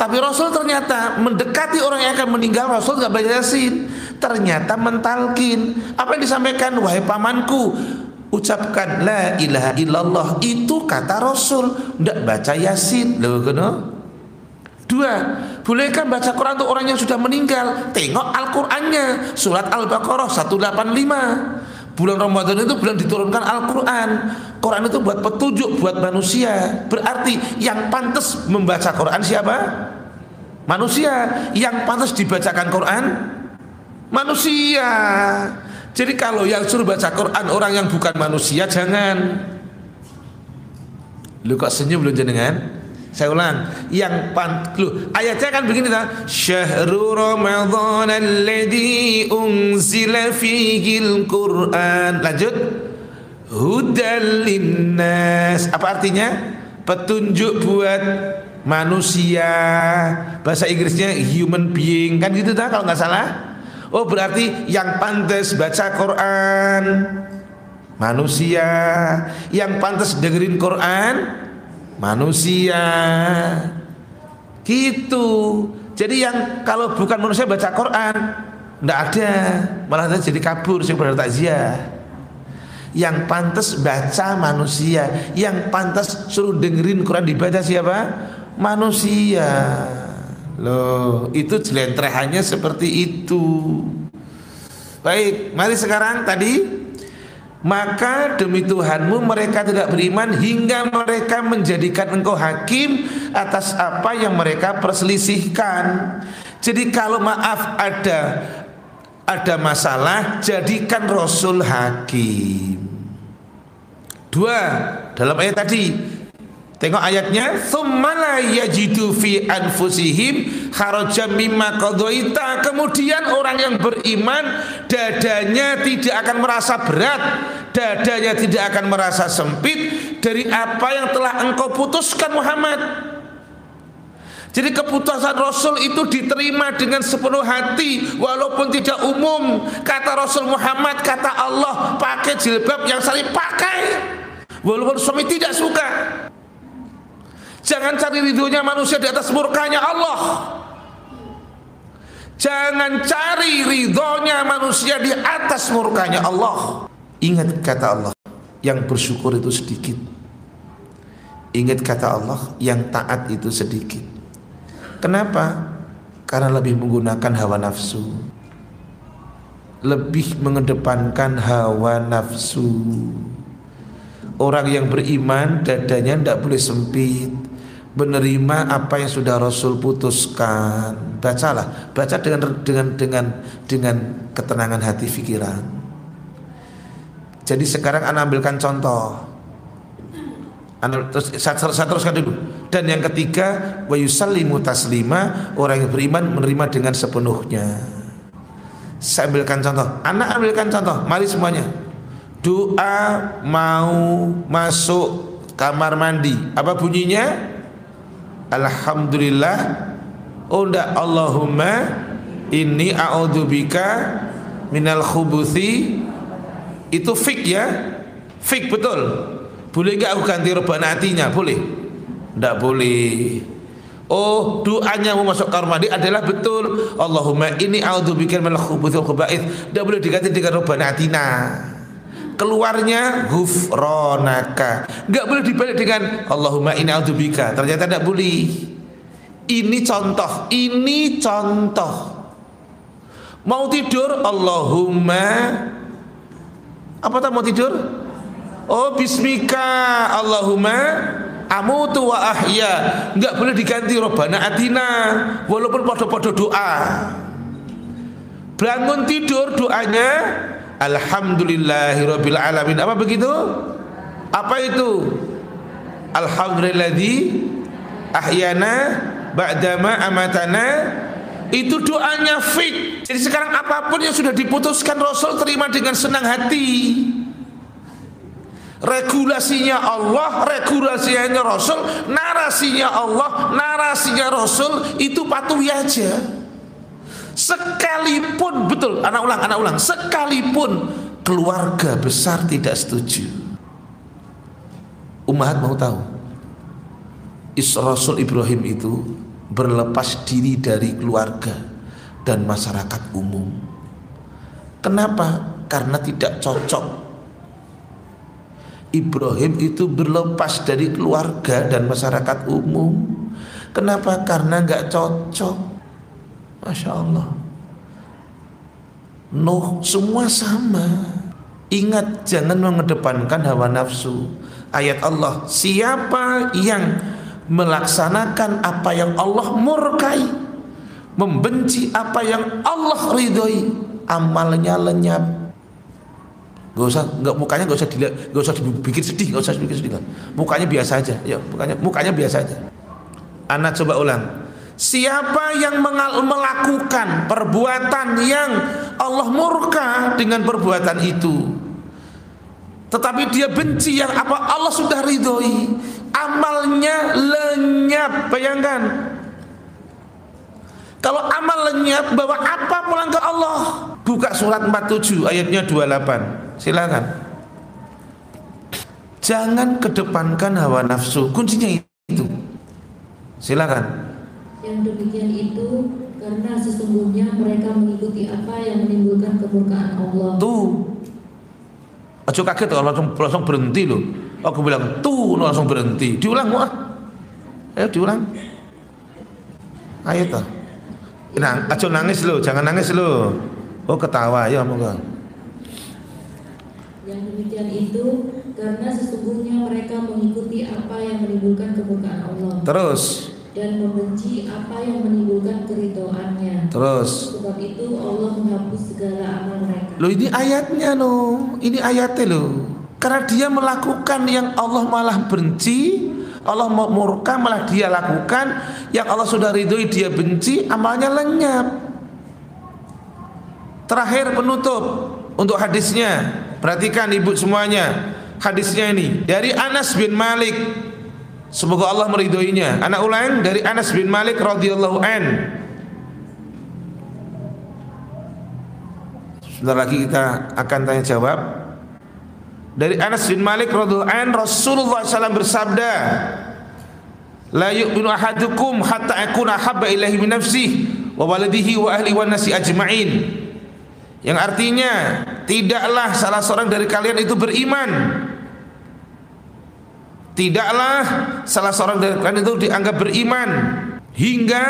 Tapi Rasul ternyata mendekati orang yang akan meninggal Rasul nggak baca Yasin. Ternyata mentalkin. Apa yang disampaikan? Wahai pamanku, ucapkan la ilaha illallah itu kata Rasul tidak baca Yasin loh kena dua bolehkah baca Quran untuk orang yang sudah meninggal tengok Al-Qurannya surat Al-Baqarah 185 bulan Ramadan itu bulan diturunkan Al-Quran Quran itu buat petunjuk buat manusia berarti yang pantas membaca Quran siapa? manusia yang pantas dibacakan Quran manusia jadi kalau yang suruh baca Quran orang yang bukan manusia jangan. Lu kok senyum belum jenengan? Saya ulang, yang pan ayatnya kan begini ta. Syahrul Ramadan alladzi unzila fihi al-Qur'an. Lanjut. hudal linnas. Apa artinya? Petunjuk buat manusia. Bahasa Inggrisnya human being kan gitu tak kalau nggak salah. Oh berarti yang pantas baca Quran manusia, yang pantas dengerin Quran manusia. Gitu. Jadi yang kalau bukan manusia baca Quran Tidak ada Malah jadi kabur sih pada takziah Yang pantas baca manusia Yang pantas suruh dengerin Quran dibaca siapa? Manusia Loh itu jelentrehannya seperti itu Baik mari sekarang tadi maka demi Tuhanmu mereka tidak beriman hingga mereka menjadikan engkau hakim atas apa yang mereka perselisihkan. Jadi kalau maaf ada ada masalah jadikan Rasul hakim. Dua dalam ayat tadi Tengok ayatnya, "Tsumma yajidu fi anfusihim harajan mimma qadaita." Kemudian orang yang beriman dadanya tidak akan merasa berat, dadanya tidak akan merasa sempit dari apa yang telah engkau putuskan Muhammad. Jadi keputusan Rasul itu diterima dengan sepenuh hati walaupun tidak umum. Kata Rasul Muhammad, kata Allah, pakai jilbab yang saya pakai. Walaupun suami tidak suka. Jangan cari ridhonya manusia di atas murkanya Allah. Jangan cari ridhonya manusia di atas murkanya Allah. Ingat kata Allah, yang bersyukur itu sedikit. Ingat kata Allah, yang taat itu sedikit. Kenapa? Karena lebih menggunakan hawa nafsu. Lebih mengedepankan hawa nafsu. Orang yang beriman dadanya tidak boleh sempit menerima apa yang sudah Rasul putuskan. Bacalah, baca dengan dengan dengan dengan ketenangan hati pikiran. Jadi sekarang anda ambilkan contoh. Anda, terus saya, saya teruskan dulu. Dan yang ketiga, wa yusallimu taslima, orang yang beriman menerima dengan sepenuhnya. Saya ambilkan contoh. Anak ambilkan contoh. Mari semuanya. Doa mau masuk kamar mandi. Apa bunyinya? Alhamdulillah. Oh Allahumma Inni a'udzubika Minal khubuthi. Itu fik ya. Fik betul. Boleh enggak aku ganti reban hatinya? Boleh. Enggak boleh. Oh doanya mau masuk kamar mandi adalah betul. Allahumma ini a'udzubika minal khubuthi wal khubaith. Enggak boleh diganti dengan reban hatina keluarnya hufronaka nggak boleh dibalik dengan Allahumma ini a'udzubika ternyata tidak boleh. Ini contoh ini contoh. Mau tidur Allahumma apa tak mau tidur? Oh bismika Allahumma amutu wa ahya. Nggak boleh diganti robana atina walaupun podo-podo doa. Bangun tidur doanya Alhamdulillahirabbil alamin. Apa begitu? Apa itu? Alhamdulilladzi ahyana ba'dama amatana itu doanya fit. Jadi sekarang apa pun yang sudah diputuskan Rasul terima dengan senang hati. Regulasinya Allah, regulasinya Rasul, narasinya Allah, narasinya Rasul itu patuhi aja. Sekalipun betul, anak ulang, anak ulang, sekalipun keluarga besar tidak setuju. Umat mau tahu. Rasul Ibrahim itu berlepas diri dari keluarga dan masyarakat umum. Kenapa? Karena tidak cocok. Ibrahim itu berlepas dari keluarga dan masyarakat umum. Kenapa? Karena nggak cocok. Masya Allah Nuh semua sama Ingat jangan mengedepankan hawa nafsu Ayat Allah Siapa yang melaksanakan apa yang Allah murkai Membenci apa yang Allah ridhoi Amalnya lenyap Gak usah, gak, mukanya gak usah dilihat, gak usah dibikin sedih, gak usah dibikin sedih. Mukanya biasa aja, ya, mukanya, mukanya biasa aja. Anak coba ulang. Siapa yang melakukan perbuatan yang Allah murka dengan perbuatan itu? Tetapi dia benci yang apa Allah sudah ridhoi. Amalnya lenyap bayangkan. Kalau amal lenyap bawa apa pulang ke Allah? Buka surat 47 ayatnya 28 silakan. Jangan kedepankan hawa nafsu. Kuncinya itu. Silakan yang demikian itu karena sesungguhnya mereka mengikuti apa yang menimbulkan kemurkaan Allah tuh Aja kaget langsung langsung berhenti loh. Aku bilang tuh langsung berhenti. Diulang wah. Ayo diulang. Ayo toh. Nah, aja nangis lo, jangan nangis lo. Oh ketawa ya monggo. Yang demikian itu karena sesungguhnya mereka mengikuti apa yang menimbulkan kemurkaan Allah. Terus dan membenci apa yang menimbulkan keridoannya. Terus. Sebab itu Allah menghapus segala amal mereka. Lo ini ayatnya lo, ini ayatnya lo. Karena dia melakukan yang Allah malah benci, Allah murka malah dia lakukan, yang Allah sudah ridhoi dia benci, amalnya lenyap. Terakhir penutup untuk hadisnya. Perhatikan ibu semuanya. Hadisnya ini dari Anas bin Malik Semoga Allah meridhoinya. Anak ulang dari Anas bin Malik radhiyallahu an. Sebentar lagi kita akan tanya jawab. Dari Anas bin Malik radhiyallahu an Rasulullah SAW bersabda, La yu'minu ahadukum hatta akuna habba ilahi min nafsihi wa waladihi wa ahli wa nasi ajma'in. Yang artinya tidaklah salah seorang dari kalian itu beriman Tidaklah salah seorang dari kalian itu dianggap beriman hingga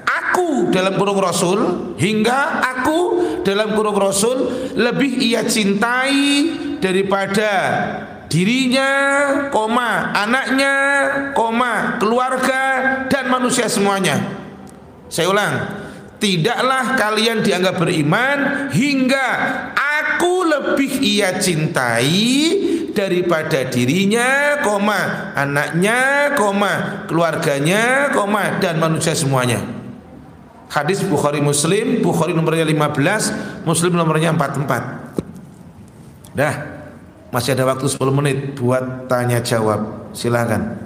aku dalam kurung rasul hingga aku dalam kurung rasul lebih ia cintai daripada dirinya, koma, anaknya, koma, keluarga dan manusia semuanya. Saya ulang, tidaklah kalian dianggap beriman hingga aku lebih ia cintai daripada dirinya, koma, anaknya, koma, keluarganya, koma, dan manusia semuanya. Hadis Bukhari Muslim, Bukhari nomornya 15, Muslim nomornya 44. Dah, masih ada waktu 10 menit buat tanya jawab. Silakan.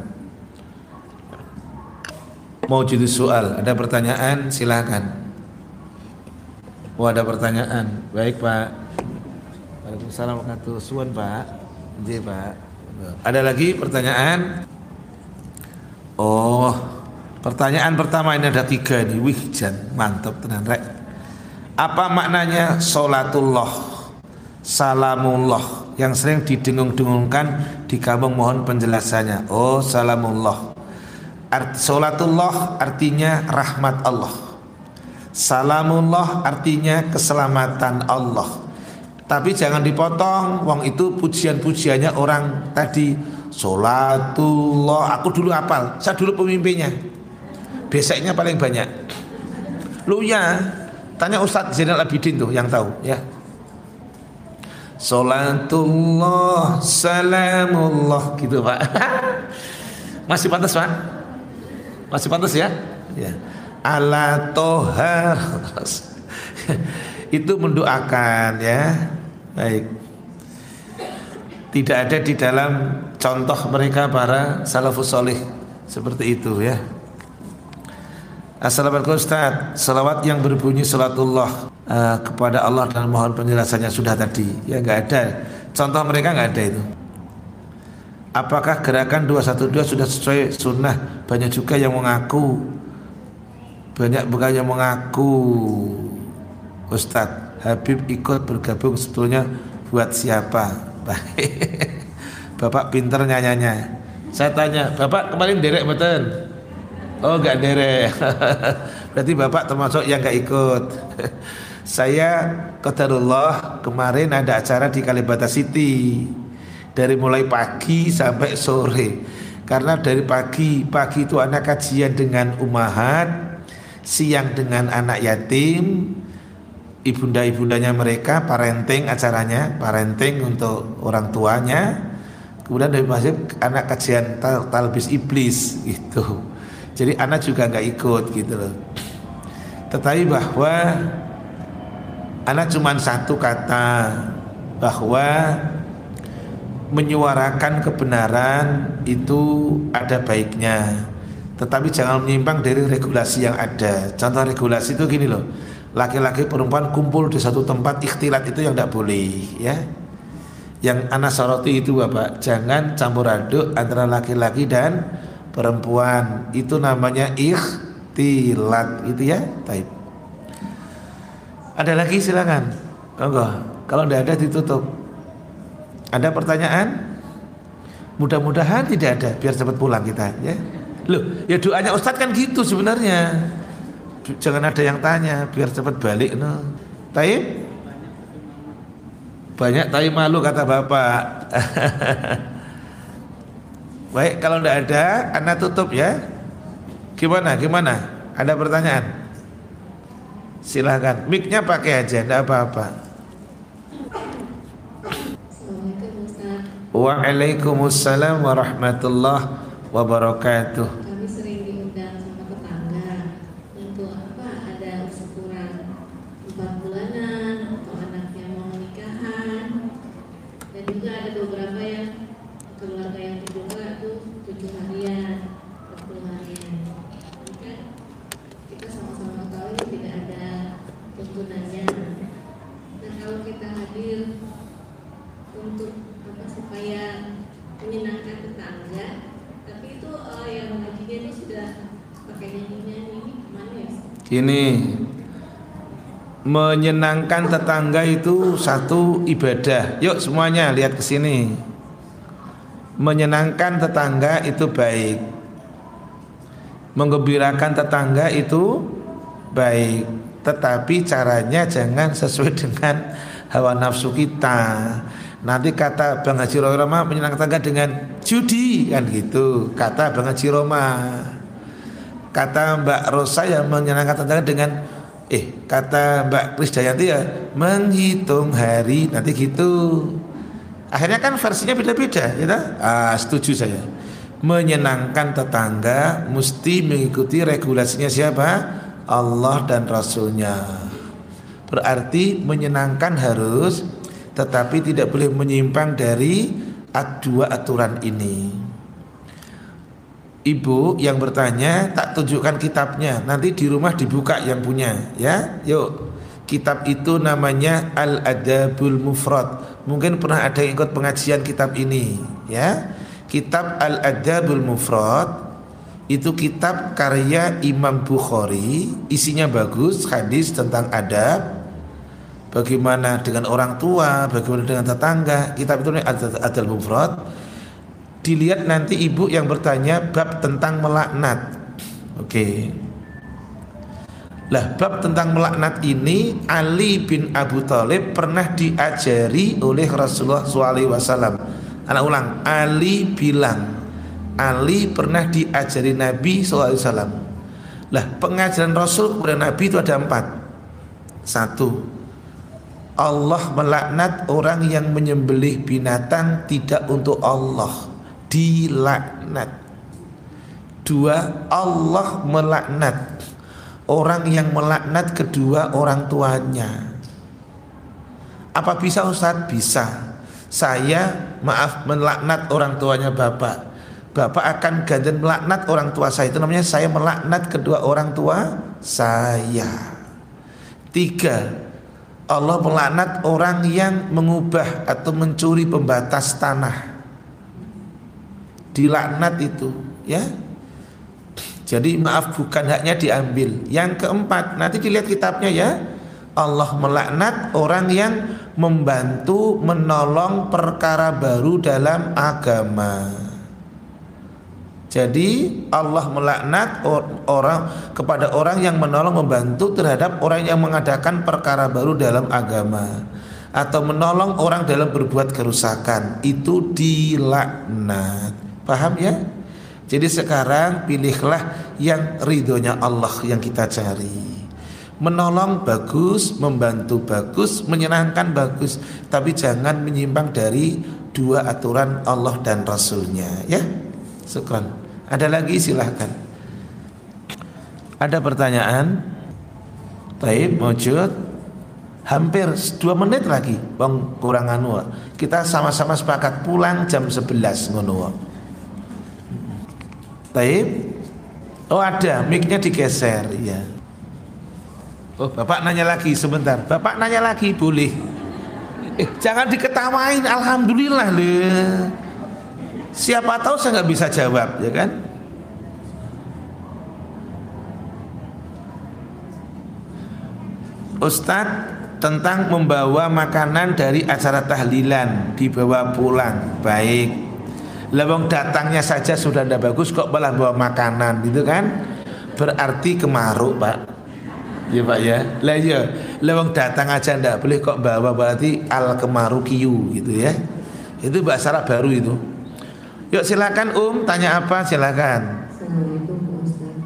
Mau jadi soal, ada pertanyaan, silakan. Oh ada pertanyaan. Baik Pak. Waalaikumsalam warahmatullahi wabarakatuh. Pak. Iya Pak. Ada lagi pertanyaan? Oh, pertanyaan pertama ini ada tiga nih. Wih, jan mantap tenan rek. Apa maknanya solatullah, salamullah yang sering didengung-dengungkan di kampung mohon penjelasannya. Oh, salamullah. Art, solatullah artinya rahmat Allah. Salamullah artinya keselamatan Allah. Tapi jangan dipotong Wong itu pujian-pujiannya orang tadi. Solatullah Aku dulu apal Saya dulu pemimpinnya. Besoknya paling banyak. Lu ya Tanya Ustadz Zainal Abidin tuh yang tahu ya. Solatullah Salamullah Gitu pak. Masih pantas pak? Masih pantas ya? Ya. Ala tohar Itu mendoakan ya Baik. Tidak ada di dalam contoh mereka para salafus soleh seperti itu ya. Assalamualaikum Ustaz. Salawat yang berbunyi salatullah uh, Kepada Allah dan mohon penjelasannya sudah tadi. Ya nggak ada. Contoh mereka nggak ada itu. Apakah gerakan 212 sudah sesuai sunnah? Banyak juga yang mengaku. Banyak bukan yang mengaku Ustadz Habib ikut bergabung sebetulnya buat siapa? Bapak pinter nyanyanya. Saya tanya, Bapak kemarin derek betul? Oh enggak derek. Berarti Bapak termasuk yang enggak ikut. Saya Qadarullah kemarin ada acara di Kalibata City dari mulai pagi sampai sore karena dari pagi pagi itu anak kajian dengan umahat siang dengan anak yatim ibunda-ibundanya mereka parenting acaranya parenting untuk orang tuanya. Kemudian dari masjid anak kajian tal talbis iblis gitu. Jadi anak juga nggak ikut gitu loh. Tetapi bahwa anak cuma satu kata bahwa menyuarakan kebenaran itu ada baiknya. Tetapi jangan menyimpang dari regulasi yang ada. Contoh regulasi itu gini loh laki-laki perempuan kumpul di satu tempat ikhtilat itu yang tidak boleh ya. Yang anak soroti itu bapak jangan campur aduk antara laki-laki dan perempuan. Itu namanya ikhtilat gitu ya. Taib ada lagi? Silakan. Enggak kalau tidak ada ditutup. Ada pertanyaan? Mudah-mudahan tidak ada biar cepat pulang kita ya. Loh, ya doanya Ustadz kan gitu sebenarnya. Jangan ada yang tanya biar cepat balik no. Taib? Banyak taib malu kata Bapak. Baik, kalau tidak ada, Anda tutup ya. Gimana? Gimana? Ada pertanyaan? Silahkan. Miknya pakai aja, tidak apa-apa. Waalaikumsalam warahmatullahi wabarakatuh. Kami sering diundang sama tetangga untuk apa? Ada syukuran empat bulanan atau anaknya mau nikahan dan juga ada beberapa yang keluarga yang dibuka tuh tujuh harian, sepuluh harian. Ini kan kita sama-sama tahu tidak ada tuntunannya. Dan kalau kita hadir untuk supaya menyenangkan tetangga tapi itu uh, yang mengajinya ini sudah pakai nyanyi-nyanyi ini ke mana ya ini. Menyenangkan tetangga itu satu ibadah. Yuk semuanya lihat ke sini. Menyenangkan tetangga itu baik. Menggembirakan tetangga itu baik. Tetapi caranya jangan sesuai dengan hawa nafsu kita. Nanti kata Bang Haji Roma menyenangkan tangga dengan judi kan gitu. Kata Bang Haji Roma. Kata Mbak Rosa yang menyenangkan tangga dengan eh kata Mbak Krisdayanti ya menghitung hari nanti gitu. Akhirnya kan versinya beda-beda, ya Ah, setuju saya. Menyenangkan tetangga mesti mengikuti regulasinya siapa? Allah dan Rasulnya. Berarti menyenangkan harus tetapi tidak boleh menyimpang dari dua aturan ini. Ibu yang bertanya tak tunjukkan kitabnya. Nanti di rumah dibuka yang punya ya. Yuk kitab itu namanya Al Adabul Mufrad. Mungkin pernah ada yang ikut pengajian kitab ini ya. Kitab Al Adabul Mufrad itu kitab karya Imam Bukhari. Isinya bagus hadis tentang adab. Bagaimana dengan orang tua, bagaimana dengan tetangga. Kitab itu Adal Mufrad. Dilihat nanti ibu yang bertanya bab tentang melaknat. Oke. Okay. Lah bab tentang melaknat ini Ali bin Abu Thalib pernah diajari oleh Rasulullah SAW. Anak ulang, Ali bilang Ali pernah diajari Nabi SAW. Lah pengajaran Rasul kepada Nabi itu ada empat. Satu, Allah melaknat orang yang menyembelih binatang tidak untuk Allah dilaknat. Dua Allah melaknat. Orang yang melaknat kedua orang tuanya. Apa bisa Ustadz? bisa. Saya maaf melaknat orang tuanya bapak. Bapak akan gantian melaknat orang tua saya. Itu namanya saya melaknat kedua orang tua saya. Tiga Allah melaknat orang yang mengubah atau mencuri pembatas tanah. Dilaknat itu, ya. Jadi maaf bukan haknya diambil. Yang keempat, nanti dilihat kitabnya ya. Allah melaknat orang yang membantu menolong perkara baru dalam agama. Jadi Allah melaknat orang kepada orang yang menolong membantu terhadap orang yang mengadakan perkara baru dalam agama atau menolong orang dalam berbuat kerusakan itu dilaknat. Paham ya? Jadi sekarang pilihlah yang ridhonya Allah yang kita cari. Menolong bagus, membantu bagus, menyenangkan bagus, tapi jangan menyimpang dari dua aturan Allah dan Rasulnya ya. Syukran. Ada lagi silahkan. Ada pertanyaan? Taib, mewujud. hampir dua menit lagi bang kurang anu kita sama-sama sepakat pulang jam 11 ngono Taib? Oh ada. Micnya digeser ya Oh bapak nanya lagi sebentar. Bapak nanya lagi boleh. Eh jangan diketawain. Alhamdulillah le. Siapa tahu saya nggak bisa jawab ya kan? Ustadz tentang membawa makanan dari acara tahlilan dibawa pulang. Baik lewong datangnya saja sudah tidak bagus kok malah bawa makanan gitu kan? Berarti kemaruk pak. Ya pak ya? Lah ya lewong datang aja ndak boleh kok bawa berarti al kemaru kiu gitu ya? Itu bahasa Arab baru itu. Yuk silakan um tanya apa? Silakan.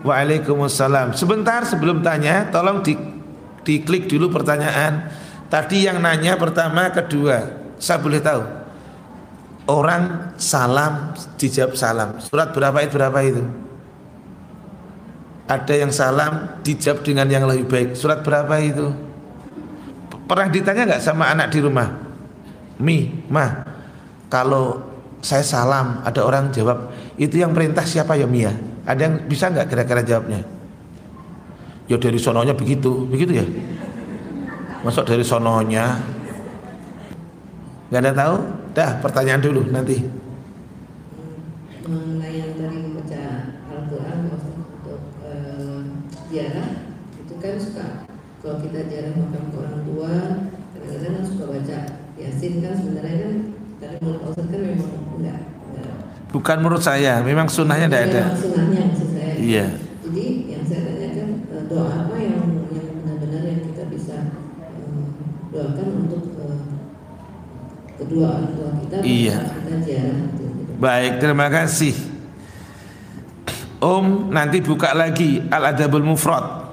Waalaikumsalam. Sebentar sebelum tanya tolong di diklik dulu pertanyaan. Tadi yang nanya pertama kedua. Saya boleh tahu orang salam dijawab salam. Surat berapa itu berapa itu? Ada yang salam dijawab dengan yang lebih baik. Surat berapa itu? Pernah ditanya nggak sama anak di rumah? Mi mah kalau saya salam ada orang jawab itu yang perintah siapa ya Mia ada yang bisa nggak kira-kira jawabnya? Ya dari sononya begitu. Begitu ya? Masuk dari sononya. Nggak ada tahu dah pertanyaan dulu nanti. Mengenai yang tadi membaca Al-Quran untuk uh, itu kan suka. Kalau kita jarang makan ke orang tua kadang-kadang kan suka baca. Yasin kan sebenarnya kan tadi menurut Ustaz kan memang enggak, enggak. Bukan menurut saya memang sunnahnya tidak ada. Sunnahnya maksud saya. Iya. Jadi yang saya tanyakan uh, doa apa yang yang benar-benar yang kita bisa uh, doakan untuk uh, kedua orang kita iya. kita jarang gitu. baik terima kasih. Om nanti buka lagi Al Adabul Mufrad.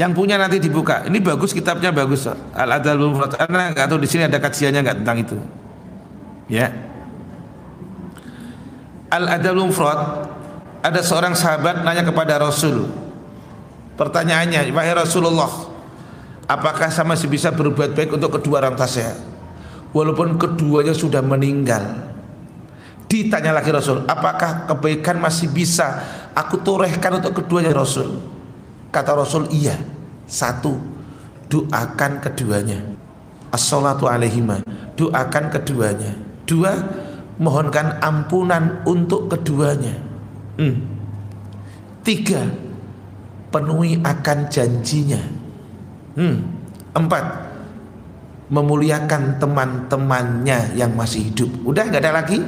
Yang punya nanti dibuka. Ini bagus kitabnya bagus Al Adabul Mufrad. Karena nggak tahu di sini ada kajiannya nggak tentang itu. Ya. Al Adabul Mufrad ada seorang sahabat nanya kepada Rasul. Pertanyaannya wahai Rasulullah apakah sama masih bisa berbuat baik untuk kedua orang tua saya walaupun keduanya sudah meninggal ditanya lagi Rasul apakah kebaikan masih bisa aku torehkan untuk keduanya Rasul kata Rasul iya satu doakan keduanya as-salatu alaihima doakan keduanya dua mohonkan ampunan untuk keduanya Hmm. Tiga, penuhi akan janjinya. Hmm. Empat, memuliakan teman-temannya yang masih hidup. Udah nggak ada lagi?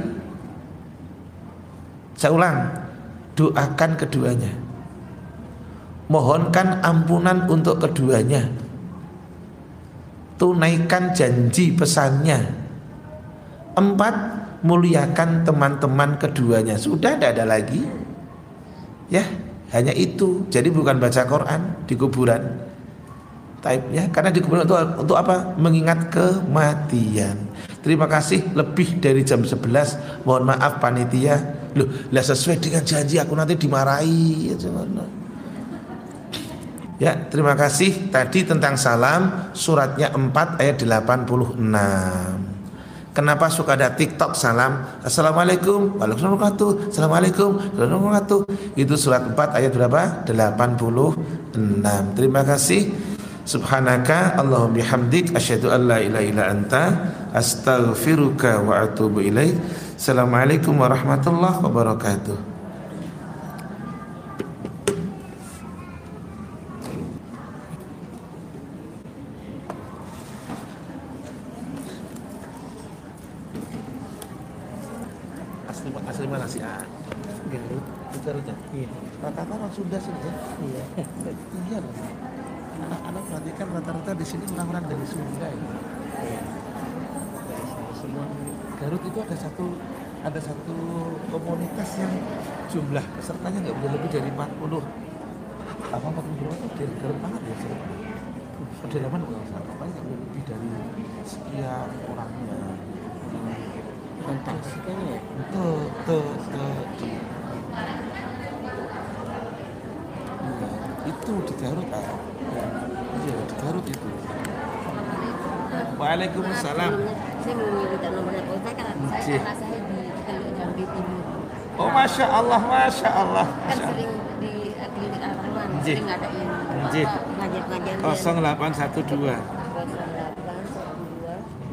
Saya ulang, doakan keduanya. Mohonkan ampunan untuk keduanya. Tunaikan janji pesannya. Empat, muliakan teman-teman keduanya sudah tidak ada lagi ya hanya itu jadi bukan baca Quran di kuburan Taib ya karena di kuburan untuk, untuk apa? Mengingat kematian. Terima kasih lebih dari jam 11 mohon maaf panitia. Loh lah sesuai dengan janji aku nanti dimarahi. Ya terima kasih. Tadi tentang salam suratnya 4 ayat 86 Kenapa suka ada TikTok salam? Assalamualaikum. Waalaikumsalam Assalamualaikum. Warahmatullahi Itu surat 4 ayat berapa? 86 Terima kasih Subhanaka Allahumma bihamdik asyhadu an la ilaha illa anta astaghfiruka wa atubu ilaik. Assalamualaikum warahmatullahi wabarakatuh. 812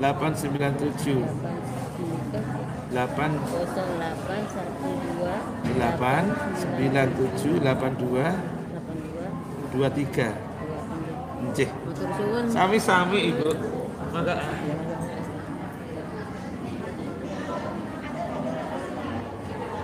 897 8 8 dua. 82 23 Encih Sami-sami Ibu. Maka